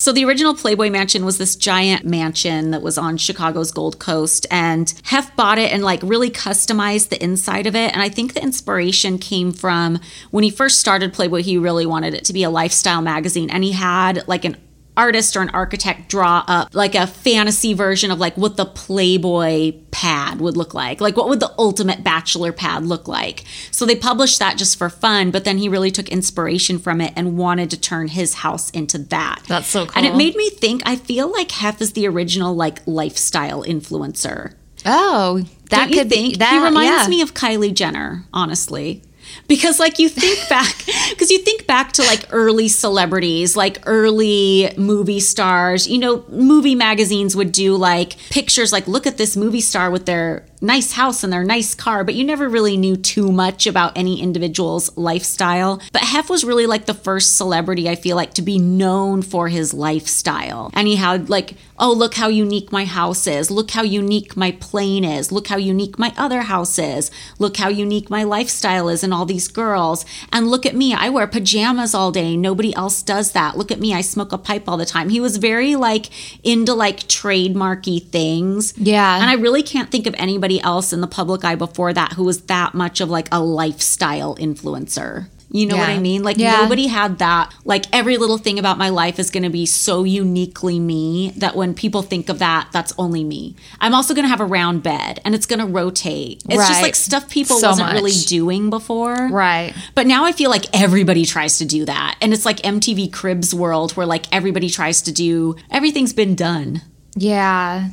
Speaker 1: So the original Playboy Mansion was this giant mansion that was on Chicago's Gold Coast and Hef bought it and like really customized the inside of it. And I think the inspiration came from when he first started Playboy he really wanted it to be a lifestyle magazine and he had like an artist or an architect draw up like a fantasy version of like what the Playboy pad would look like. Like what would the ultimate bachelor pad look like? So they published that just for fun, but then he really took inspiration from it and wanted to turn his house into that.
Speaker 2: That's so cool.
Speaker 1: And it made me think I feel like Hef is the original like lifestyle influencer.
Speaker 2: Oh, that could
Speaker 1: think
Speaker 2: be that.
Speaker 1: he reminds
Speaker 2: yeah.
Speaker 1: me of Kylie Jenner, honestly. Because like you think back because you think back to like early celebrities, like early movie stars, you know, movie magazines would do like pictures like look at this movie star with their nice house and their nice car, but you never really knew too much about any individual's lifestyle. But Hef was really like the first celebrity I feel like to be known for his lifestyle. And he had like, oh, look how unique my house is. Look how unique my plane is. Look how unique my other house is. Look how unique my lifestyle is and all these girls. And look at me, I wear pajamas all day. Nobody else does that. Look at me, I smoke a pipe all the time. He was very like into like trademarky things.
Speaker 2: Yeah.
Speaker 1: And I really can't think of anybody else in the public eye before that who was that much of like a lifestyle influencer. You know what I mean? Like
Speaker 2: Yeah.
Speaker 1: nobody had that. Like every little thing about my life is going to be so uniquely me that when people think of that, that's only me. I'm also going to have a round bed and it's going to rotate. It's just like stuff people
Speaker 2: So
Speaker 1: wasn't really doing before.
Speaker 2: Right.
Speaker 1: But now I feel like everybody tries to do that. And it's like MTV Cribs world where like everybody tries to do everything's been done.
Speaker 2: Yeah.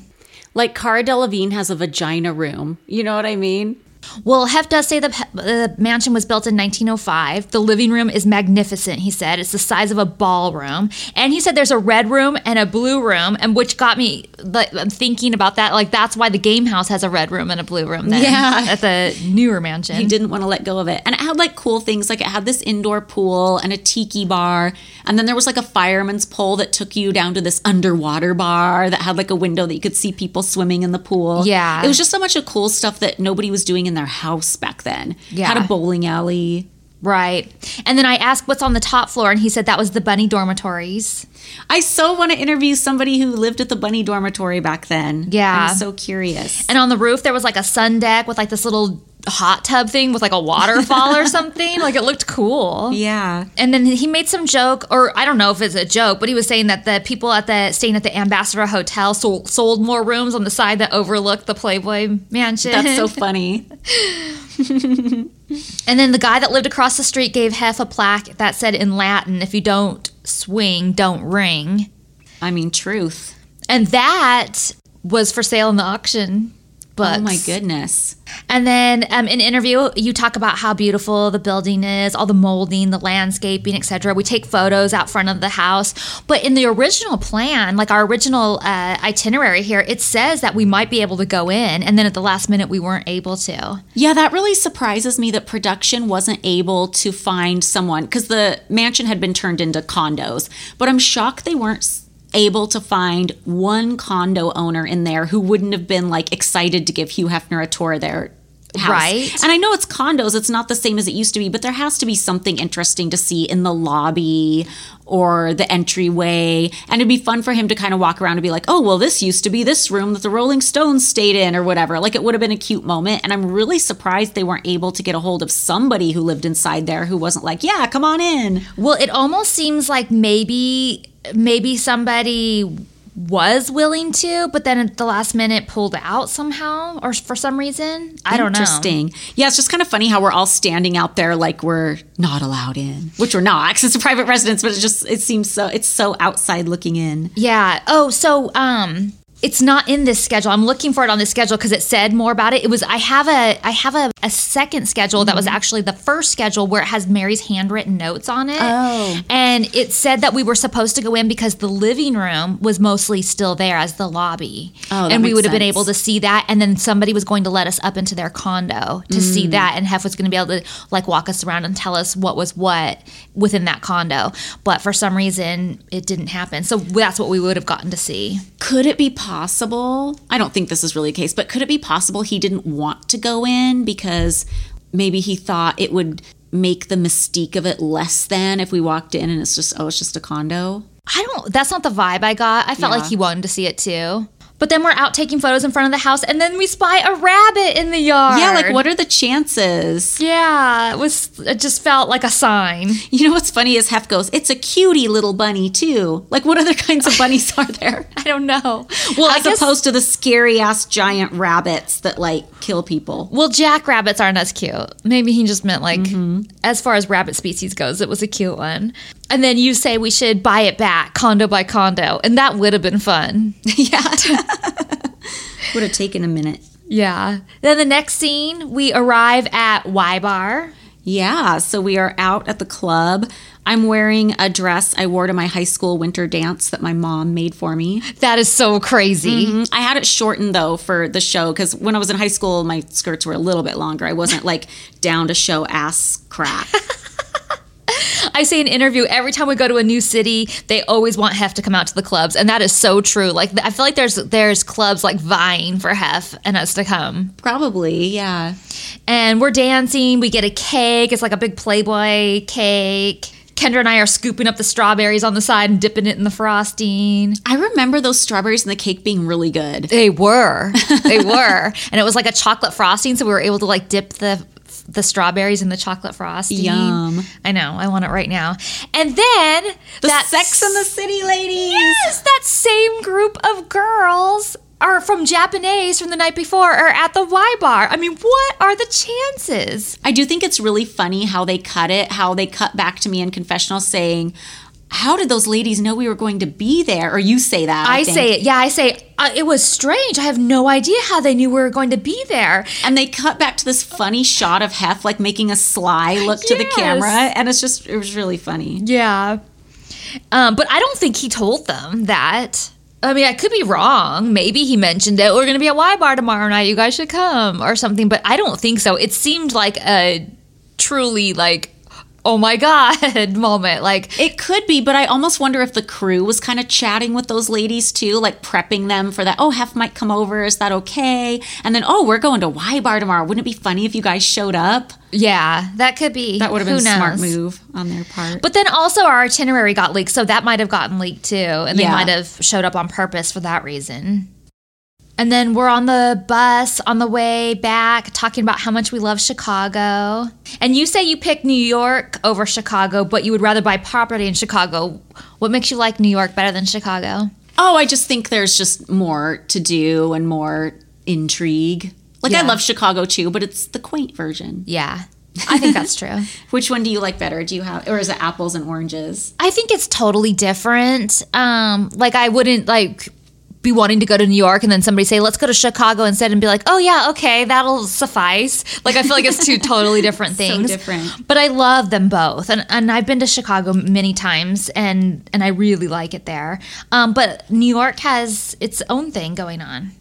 Speaker 1: Like Cara Delevingne has a vagina room. You know what I mean?
Speaker 2: Well, Hef does say the, the mansion was built in 1905. The living room is magnificent, he said. It's the size of a ballroom. And he said there's a red room and a blue room, and which got me like, thinking about that. Like, that's why the game house has a red room and a blue room then
Speaker 1: Yeah.
Speaker 2: at the newer mansion.
Speaker 1: He didn't want to let go of it. And it had like cool things like it had this indoor pool and a tiki bar. And then there was like a fireman's pole that took you down to this underwater bar that had like a window that you could see people swimming in the pool.
Speaker 2: Yeah.
Speaker 1: It was just so much of cool stuff that nobody was doing in their house back then.
Speaker 2: Yeah.
Speaker 1: Had a bowling alley.
Speaker 2: Right. And then I asked what's on the top floor, and he said that was the bunny dormitories.
Speaker 1: I so want to interview somebody who lived at the bunny dormitory back then.
Speaker 2: Yeah.
Speaker 1: I'm so curious.
Speaker 2: And on the roof, there was like a sun deck with like this little hot tub thing with like a waterfall or something. Like it looked cool.
Speaker 1: yeah.
Speaker 2: And then he made some joke, or I don't know if it's a joke, but he was saying that the people at the staying at the Ambassador Hotel sold, sold more rooms on the side that overlooked the Playboy Mansion.
Speaker 1: That's so funny.
Speaker 2: and then the guy that lived across the street gave Hef a plaque that said in Latin, "If you don't swing, don't ring."
Speaker 1: I mean, truth.
Speaker 2: And that was for sale in the auction. Books.
Speaker 1: Oh my goodness.
Speaker 2: And then um, in interview, you talk about how beautiful the building is, all the molding, the landscaping, etc. We take photos out front of the house, but in the original plan, like our original uh, itinerary here, it says that we might be able to go in, and then at the last minute, we weren't able to.
Speaker 1: Yeah, that really surprises me that production wasn't able to find someone because the mansion had been turned into condos. But I'm shocked they weren't able to find one condo owner in there who wouldn't have been like excited to give Hugh Hefner a tour their house.
Speaker 2: Right.
Speaker 1: And I know it's condos, it's not the same as it used to be, but there has to be something interesting to see in the lobby or the entryway. And it'd be fun for him to kind of walk around and be like, oh, well, this used to be this room that the Rolling Stones stayed in or whatever. Like it would have been a cute moment. And I'm really surprised they weren't able to get a hold of somebody who lived inside there who wasn't like, yeah, come on in.
Speaker 2: Well, it almost seems like maybe maybe somebody was willing to, but then at the last minute pulled out somehow or for some reason. I don't know.
Speaker 1: Interesting. Yeah, it's just kind of funny how we're all standing out there like we're not allowed in, which we're not because it's a private residence, but it just, it seems so, it's so outside looking in.
Speaker 2: Yeah. Oh, so um it's not in this schedule. I'm looking for it on this schedule because it said more about it. It was I have a I have a, a second schedule that was actually the first schedule where it has Mary's handwritten notes on it.
Speaker 1: Oh.
Speaker 2: And it said that we were supposed to go in because the living room was mostly still there as the lobby.
Speaker 1: Oh,
Speaker 2: and we would have been able to see that and then somebody was going to let us up into their condo to see
Speaker 1: Mm.
Speaker 2: that and Hef was going to be able to like walk us around and tell us what was what within that condo. But for some reason it didn't happen. So that's what we would have gotten to see.
Speaker 1: Could it be possible? I don't think this is really the case, but could it be possible he didn't want to go in because maybe he thought it would make the mystique of it less than if we walked in and it's just, oh, it's just a condo?
Speaker 2: I don't. That's not the vibe I got. I felt
Speaker 1: Yeah.
Speaker 2: like he wanted to see it too. But then we're out taking photos in front of the house, and then we spy a rabbit in the yard.
Speaker 1: Yeah, like what are the chances?
Speaker 2: Yeah, it was. It just felt like a sign.
Speaker 1: You know what's funny is Hef goes, it's a cutie little bunny too. Like what other kinds of bunnies are there?
Speaker 2: I don't know.
Speaker 1: Well,
Speaker 2: I
Speaker 1: as
Speaker 2: guess-
Speaker 1: opposed to the scary ass giant rabbits that like kill people.
Speaker 2: Well, jackrabbits aren't as cute. Maybe he just meant like,
Speaker 1: Mm-hmm.
Speaker 2: as far as rabbit species goes, it was a cute one. And then you say we should buy it back, condo by condo, and that would have been fun.
Speaker 1: yeah. Would have taken a minute.
Speaker 2: Yeah. Then the next scene, we arrive at Y Bar.
Speaker 1: Yeah, so we are out at the club. I'm wearing a dress I wore to my high school winter dance that my mom made for me.
Speaker 2: That is so crazy.
Speaker 1: Mm, I had it shortened though for the show because when I was in high school, my skirts were a little bit longer. I wasn't like down to show ass crack.
Speaker 2: I say in interview every time we go to a new city, they always want Hef to come out to the clubs, and that is so true. Like I feel like there's there's clubs like vying for Hef and us to come,
Speaker 1: Probably, yeah.
Speaker 2: and we're dancing. We get a cake. It's like a big Playboy cake. Kendra and I are scooping up the strawberries on the side and dipping it in the frosting.
Speaker 1: I remember those strawberries and the cake being really good.
Speaker 2: They were, they were, and it was like a chocolate frosting, so we were able to like dip the the strawberries and the chocolate frosting.
Speaker 1: Yum.
Speaker 2: I know. I want it right now. And then
Speaker 1: The
Speaker 2: that
Speaker 1: Sex and the City ladies.
Speaker 2: Yes, that same group of girls are from Japonais from the night before are at the Y bar. I mean, what are the chances?
Speaker 1: I do think it's really funny how they cut it, how they cut back to me in confessional saying, how did those ladies know we were going to be there? Or you say that.
Speaker 2: I,
Speaker 1: think.
Speaker 2: say it. Yeah, I say uh, it was strange. I have no idea how they knew we were going to be there.
Speaker 1: And they cut back to this funny shot of Hef like making a sly look to the camera. And it's just, it was really funny.
Speaker 2: Yeah. Um, but I don't think he told them that. I mean, I could be wrong. Maybe he mentioned it. We're going to be at Y Bar tomorrow night. You guys should come or something. But I don't think so. It seemed like a truly like, oh my god moment. Like,
Speaker 1: It could be, but I almost wonder if the crew was kind of chatting with those ladies too, like prepping them for that. Oh, Hef might come over. Is that okay? And then, oh, we're going to Y Bar tomorrow. Wouldn't it be funny if you guys showed up?
Speaker 2: yeah, that could be.
Speaker 1: That would have been a smart move on their part.
Speaker 2: But then also our itinerary got leaked, so that might have gotten leaked too, and they
Speaker 1: Yeah.
Speaker 2: might have showed up on purpose for that reason. And then we're on the bus on the way back talking about how much we love Chicago. And you say you pick New York over Chicago, but you would rather buy property in Chicago. What makes you like New York better than Chicago?
Speaker 1: Oh, I just think there's just more to do and more intrigue. Like I love Chicago too, but it's the quaint version.
Speaker 2: Yeah, I think that's true.
Speaker 1: Which one do you like better? Do you have, or is it apples and oranges?
Speaker 2: I think it's totally different. Um, like I wouldn't like be wanting to go to New York and then somebody say, let's go to Chicago instead and be like, oh yeah, okay, that'll suffice. Like I feel like it's two totally different things.
Speaker 1: So different.
Speaker 2: But I love them both. And and I've been to Chicago many times and and I really like it there. Um, but New York has its own thing going on.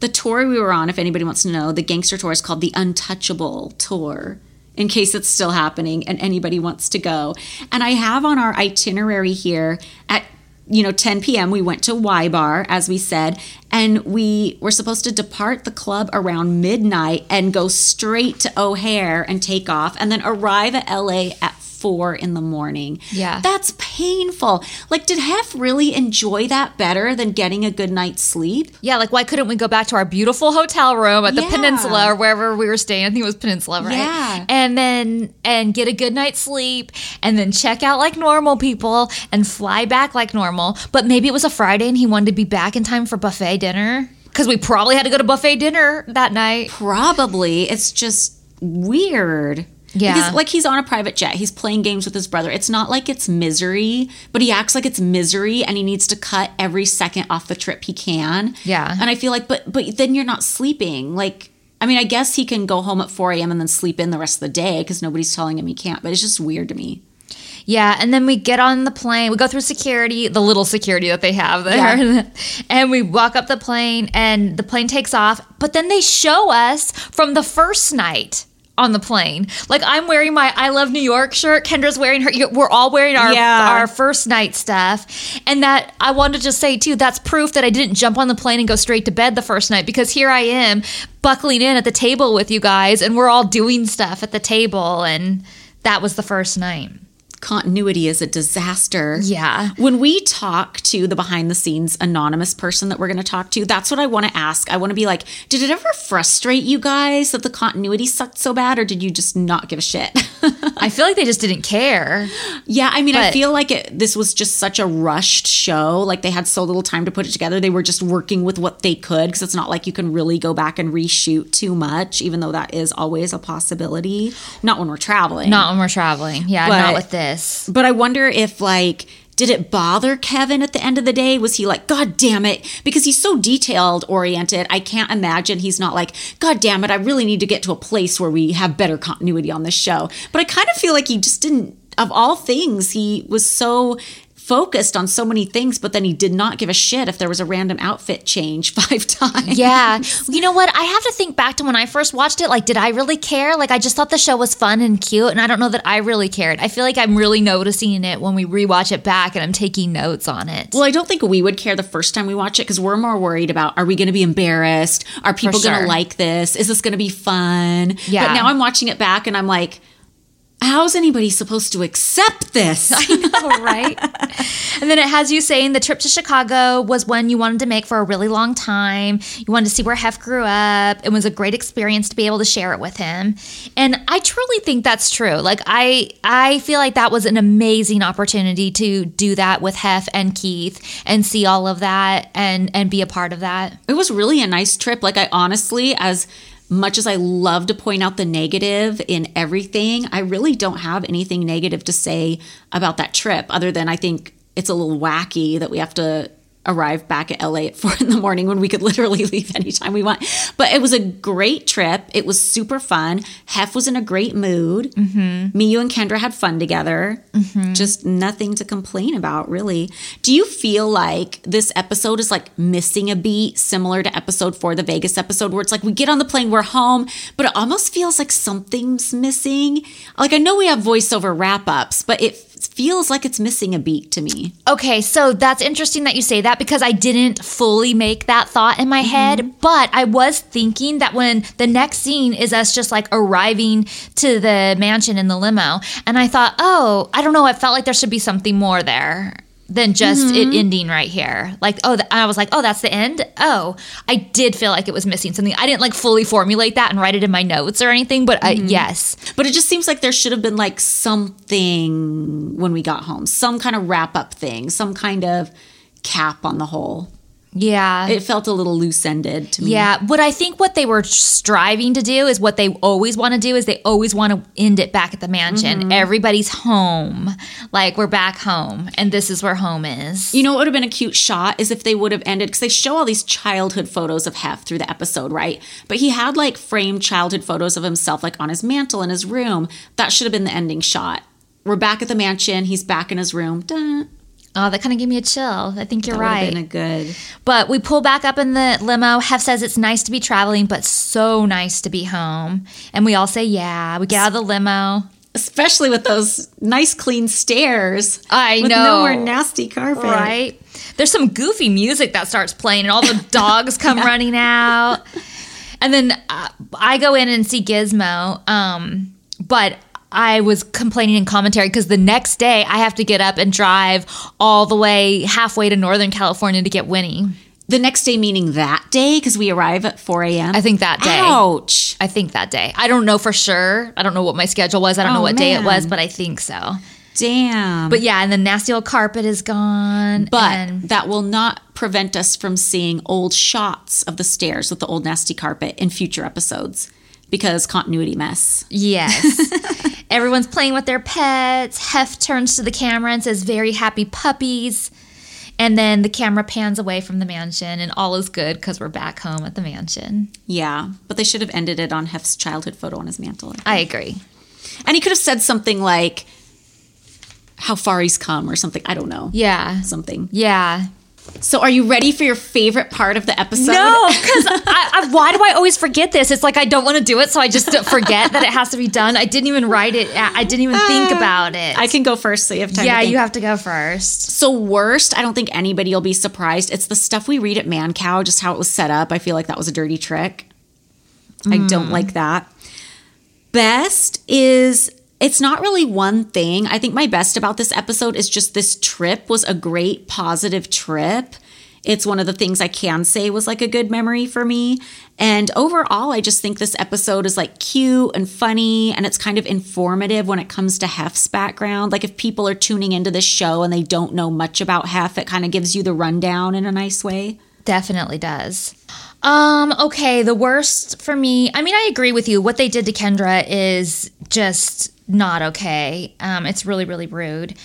Speaker 1: The tour we were on, if anybody wants to know, the gangster tour is called the Untouchable Tour. In case it's still happening and anybody wants to go. And I have on our itinerary here at you know 10 p.m. we went to Y Bar as we said and we were supposed to depart the club around midnight and go straight to O'Hare and take off and then arrive at LA at 4 in the morning.
Speaker 2: Yeah.
Speaker 1: That's painful. Like did Hef really enjoy that better than getting a good night's sleep?
Speaker 2: Yeah, like why couldn't we go back to our beautiful hotel room at the
Speaker 1: Yeah.
Speaker 2: Peninsula or wherever we were staying? I think it was Peninsula, right?
Speaker 1: Yeah.
Speaker 2: And then and get a good night's sleep and then check out like normal people and fly back like normal. But maybe it was a Friday and he wanted to be back in time for buffet dinner because we probably had to go to buffet dinner that night.
Speaker 1: Probably. It's just weird.
Speaker 2: Yeah.
Speaker 1: Because like he's on a private jet. He's playing games with his brother. It's not like it's misery, but he acts like it's misery and he needs to cut every second off the trip he can.
Speaker 2: Yeah.
Speaker 1: And I feel like but but then you're not sleeping. Like I mean, I guess he can go home at 4 a.m. and then sleep in the rest of the day because nobody's telling him he can't. But it's just weird to me.
Speaker 2: Yeah, and then we get on the plane. We go through security, the little security that they have there.
Speaker 1: Yeah.
Speaker 2: and we walk up the plane and the plane takes off, but then they show us from the first night on the plane. Like I'm wearing my I love New York shirt, Kendra's wearing her we're all wearing our
Speaker 1: Yeah.
Speaker 2: our first night stuff. And that I wanted to just say too, that's proof that I didn't jump on the plane and go straight to bed the first night because here I am buckling in at the table with you guys and we're all doing stuff at the table and that was the first night.
Speaker 1: Continuity is a disaster.
Speaker 2: Yeah.
Speaker 1: When we talk to the behind the scenes anonymous person that we're going to talk to, that's what I want to ask. I want to be like, did it ever frustrate you guys that the continuity sucked so bad, or did you just not give a shit?
Speaker 2: I feel like they just didn't care.
Speaker 1: yeah, I mean, I feel like it, this was just such a rushed show. Like they had so little time to put it together. They were just working with what they could because it's not like you can really go back and reshoot too much, even though that is always a possibility. Not when we're traveling.
Speaker 2: Not when we're traveling. Yeah,
Speaker 1: But-
Speaker 2: not with this.
Speaker 1: But I wonder if like did it bother Kevin at the end of the day? Was he like, God damn it? Because he's so detailed oriented. I can't imagine he's not like, God damn it, I really need to get to a place where we have better continuity on this show. But I kind of feel like he just didn't, of all things, he was so focused on so many things, but then he did not give a shit if there was a random outfit change five times.
Speaker 2: Yeah. You know what? I have to think back to when I first watched it. Like, did I really care? Like, I just thought the show was fun and cute, and I don't know that I really cared. I feel like I'm really noticing it when we rewatch it back and I'm taking notes on it.
Speaker 1: Well, I don't think we would care the first time we watch it because we're more worried about are we going to be embarrassed? Are people going to like this? Is this going to be fun?
Speaker 2: Yeah.
Speaker 1: But now I'm watching it back and I'm like, how's anybody supposed to accept this?
Speaker 2: Oh, right? and then it has you saying the trip to Chicago was one you wanted to make for a really long time. You wanted to see where Hef grew up. It was a great experience to be able to share it with him. And I truly think that's true. Like I I feel like that was an amazing opportunity to do that with Hef and Keith and see all of that and and be a part of that.
Speaker 1: it was really a nice trip. Like, I honestly, as much as I love to point out the negative in everything, I really don't have anything negative to say about that trip other than I think it's a little wacky that we have to arrive back at LA at four in the morning when we could literally leave anytime we want. But it was a great trip. It was super fun. Hef was in a great mood. Mm-hmm. Me, you, and Kendra had fun together. Mm-hmm. Just nothing to complain about, really. Do you feel like this episode is like missing a beat, similar to episode four, the Vegas episode, where it's like we get on the plane, we're home, but it almost feels like something's missing? Like I know we have voiceover wrap ups, but it feels like it's missing a beat to me.
Speaker 2: Okay, so that's interesting that you say that because I didn't fully make that thought in my mm-hmm. head, but I was thinking that when the next scene is us just like arriving to the mansion in the limo, and I thought, oh, I don't know, it felt like there should be something more there than just mm-hmm. it ending right here. Like, oh, I was like, oh, that's the end. Oh, I did feel like it was missing something. I didn't like fully formulate that and write it in my notes or anything, but mm-hmm. I, yes.
Speaker 1: But it just seems like there should have been like something when we got home, some kind of wrap up thing, some kind of cap on the whole.
Speaker 2: Yeah.
Speaker 1: It felt a little loose ended to me.
Speaker 2: Yeah. But I think what they were striving to do is what they always want to do is they always want to end it back at the mansion. Mm-hmm. Everybody's home. Like we're back home and this is where home is.
Speaker 1: You know what would have been a cute shot is if they would have ended because they show all these childhood photos of Hef through the episode, right? But he had like framed childhood photos of himself like on his mantle in his room. That should have been the ending shot. We're back at the mansion. He's back in his room. Dun,
Speaker 2: Oh, that kind of gave me a chill. I think you're
Speaker 1: that
Speaker 2: right.
Speaker 1: Been a good.
Speaker 2: But we pull back up in the limo. Hef says it's nice to be traveling, but so nice to be home. And we all say, yeah. We get out of the limo.
Speaker 1: Especially with those nice clean stairs.
Speaker 2: I
Speaker 1: with
Speaker 2: know.
Speaker 1: more nasty carpet.
Speaker 2: Right. There's some goofy music that starts playing, and all the dogs come running out. And then uh, I go in and see Gizmo. Um, but I was complaining in commentary because the next day I have to get up and drive all the way halfway to Northern California to get Winnie.
Speaker 1: The next day, meaning that day, because we arrive at 4 a.m.
Speaker 2: I think that day.
Speaker 1: Ouch.
Speaker 2: I think that day. I don't know for sure. I don't know what my schedule was. I don't oh, know what man. day it was, but I think so.
Speaker 1: Damn.
Speaker 2: But yeah, and the nasty old carpet is gone.
Speaker 1: But that will not prevent us from seeing old shots of the stairs with the old nasty carpet in future episodes because continuity mess.
Speaker 2: Yes. Everyone's playing with their pets. Hef turns to the camera and says, Very happy puppies. And then the camera pans away from the mansion, and all is good because we're back home at the mansion.
Speaker 1: Yeah, but they should have ended it on Hef's childhood photo on his mantle.
Speaker 2: I, I agree.
Speaker 1: And he could have said something like, how far he's come or something. I don't know.
Speaker 2: Yeah.
Speaker 1: Something.
Speaker 2: Yeah.
Speaker 1: So, are you ready for your favorite part of the episode?
Speaker 2: No, because why do I always forget this? It's like I don't want to do it, so I just forget that it has to be done. I didn't even write it. I didn't even think uh, about it.
Speaker 1: I can go first, so you have time.
Speaker 2: Yeah, you have to go first.
Speaker 1: So, worst, I don't think anybody will be surprised. It's the stuff we read at Mancow, just how it was set up. I feel like that was a dirty trick. Mm. I don't like that. Best is it's not really one thing. I think my best about this episode is just this trip was a great positive trip. It's one of the things I can say was like a good memory for me. And overall, I just think this episode is like cute and funny and it's kind of informative when it comes to Hef's background. Like if people are tuning into this show and they don't know much about Hef, it kind of gives you the rundown in a nice way.
Speaker 2: Definitely does. Um, okay, the worst for me, I mean, I agree with you. What they did to Kendra is just not okay. Um, it's really, really rude.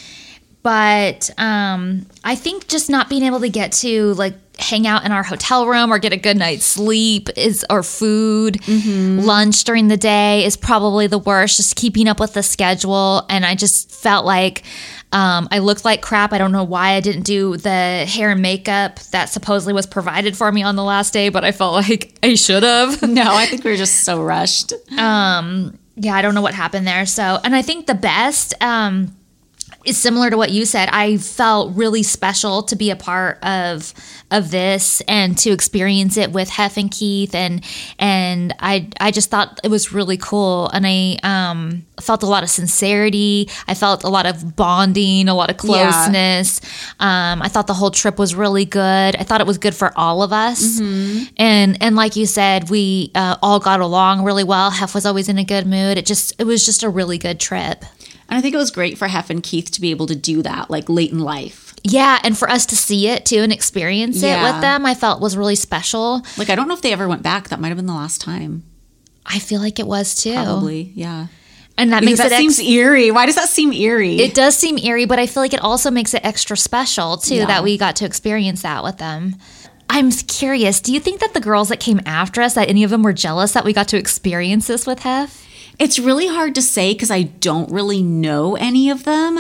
Speaker 2: But um, I think just not being able to get to like hang out in our hotel room or get a good night's sleep is or food mm-hmm. lunch during the day is probably the worst just keeping up with the schedule and i just felt like um, i looked like crap i don't know why i didn't do the hair and makeup that supposedly was provided for me on the last day but i felt like i should have
Speaker 1: no i think we were just so rushed
Speaker 2: um yeah, I don't know what happened there. So, and I think the best um, similar to what you said. I felt really special to be a part of of this and to experience it with Hef and Keith, and and I I just thought it was really cool, and I um, felt a lot of sincerity. I felt a lot of bonding, a lot of closeness. Yeah. Um, I thought the whole trip was really good. I thought it was good for all of us, mm-hmm. and and like you said, we uh, all got along really well. Hef was always in a good mood. It just it was just a really good trip.
Speaker 1: And I think it was great for Hef and Keith to be able to do that, like late in life.
Speaker 2: Yeah, and for us to see it too and experience yeah. it with them, I felt was really special.
Speaker 1: Like I don't know if they ever went back. That might have been the last time.
Speaker 2: I feel like it was too.
Speaker 1: Probably, yeah.
Speaker 2: And that
Speaker 1: Because
Speaker 2: makes
Speaker 1: that
Speaker 2: it ex-
Speaker 1: seems eerie. Why does that seem eerie?
Speaker 2: It does seem eerie, but I feel like it also makes it extra special too
Speaker 1: Yeah.
Speaker 2: that we got to experience that with them. I'm curious. Do you think that the girls that came after us, that any of them were jealous that we got to experience this with Hef?
Speaker 1: It's really hard to say because I don't really know any of them.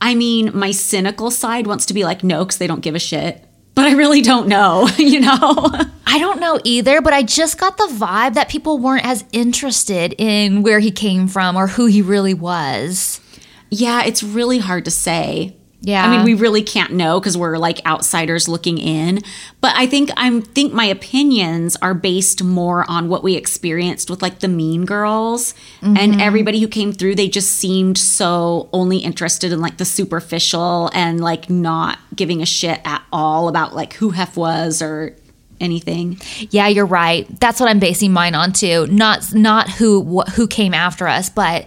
Speaker 1: I mean, my cynical side wants to be like, no, because they don't give a shit. But I really don't know, you know?
Speaker 2: I don't know either, but I just got the vibe that people weren't as interested in where he came from or who he really was.
Speaker 1: yeah, it's really hard to say.
Speaker 2: Yeah.
Speaker 1: I mean, we really can't know because we're like outsiders looking in. But I think I'm think my opinions are based more on what we experienced with like the Mean Girls and mm-hmm. everybody who came through. They just seemed so only interested in like the superficial and like not giving a shit at all about like who Hef was or anything.
Speaker 2: Yeah, you're right. That's what I'm basing mine on too. Not not who wh- who came after us, but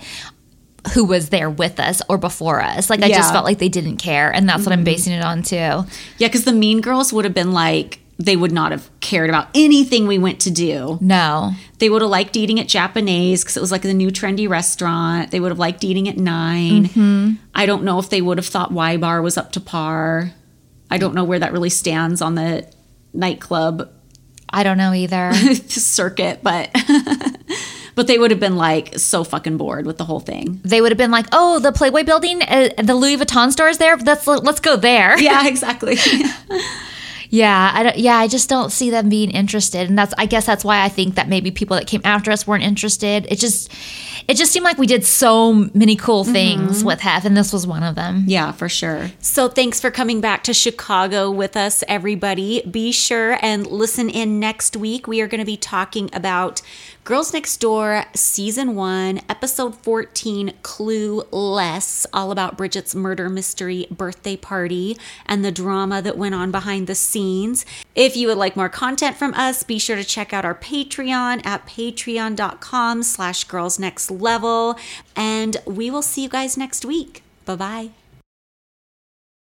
Speaker 2: who was there with us or before us. Like I
Speaker 1: Yeah.
Speaker 2: just felt like they didn't care, and that's what I'm mm-hmm. basing it on too.
Speaker 1: Yeah, because the Mean Girls would have been like they would not have cared about anything we went to do.
Speaker 2: No.
Speaker 1: They would have liked eating at Japonais because it was like the new trendy restaurant. They would have liked eating at 9 mm-hmm. I don't know if they would have thought Y Bar was up to par. I don't know where that really stands on the nightclub
Speaker 2: I don't know either.
Speaker 1: circuit, but but they would have been like so fucking bored with the whole thing.
Speaker 2: they would have been like, "Oh, the Playboy building, uh, the Louis Vuitton store is there. Let's let's go there."
Speaker 1: Yeah, exactly.
Speaker 2: Yeah, I don't, yeah, I just don't see them being interested, and that's I guess that's why I think that maybe people that came after us weren't interested. It just it just seemed like we did so many cool things with Hef, and this was one of them.
Speaker 1: Yeah, for sure. So thanks for coming back to Chicago with us, everybody. Be sure and listen in next week. We are going to be talking about Girls Next Door Season 1, Episode 14, Clueless, all about Bridget's murder mystery birthday party and the drama that went on behind the scenes. If you would like more content from us, be sure to check out our Patreon at patreon.com slash girls next level. And we will see you guys next week. Bye bye.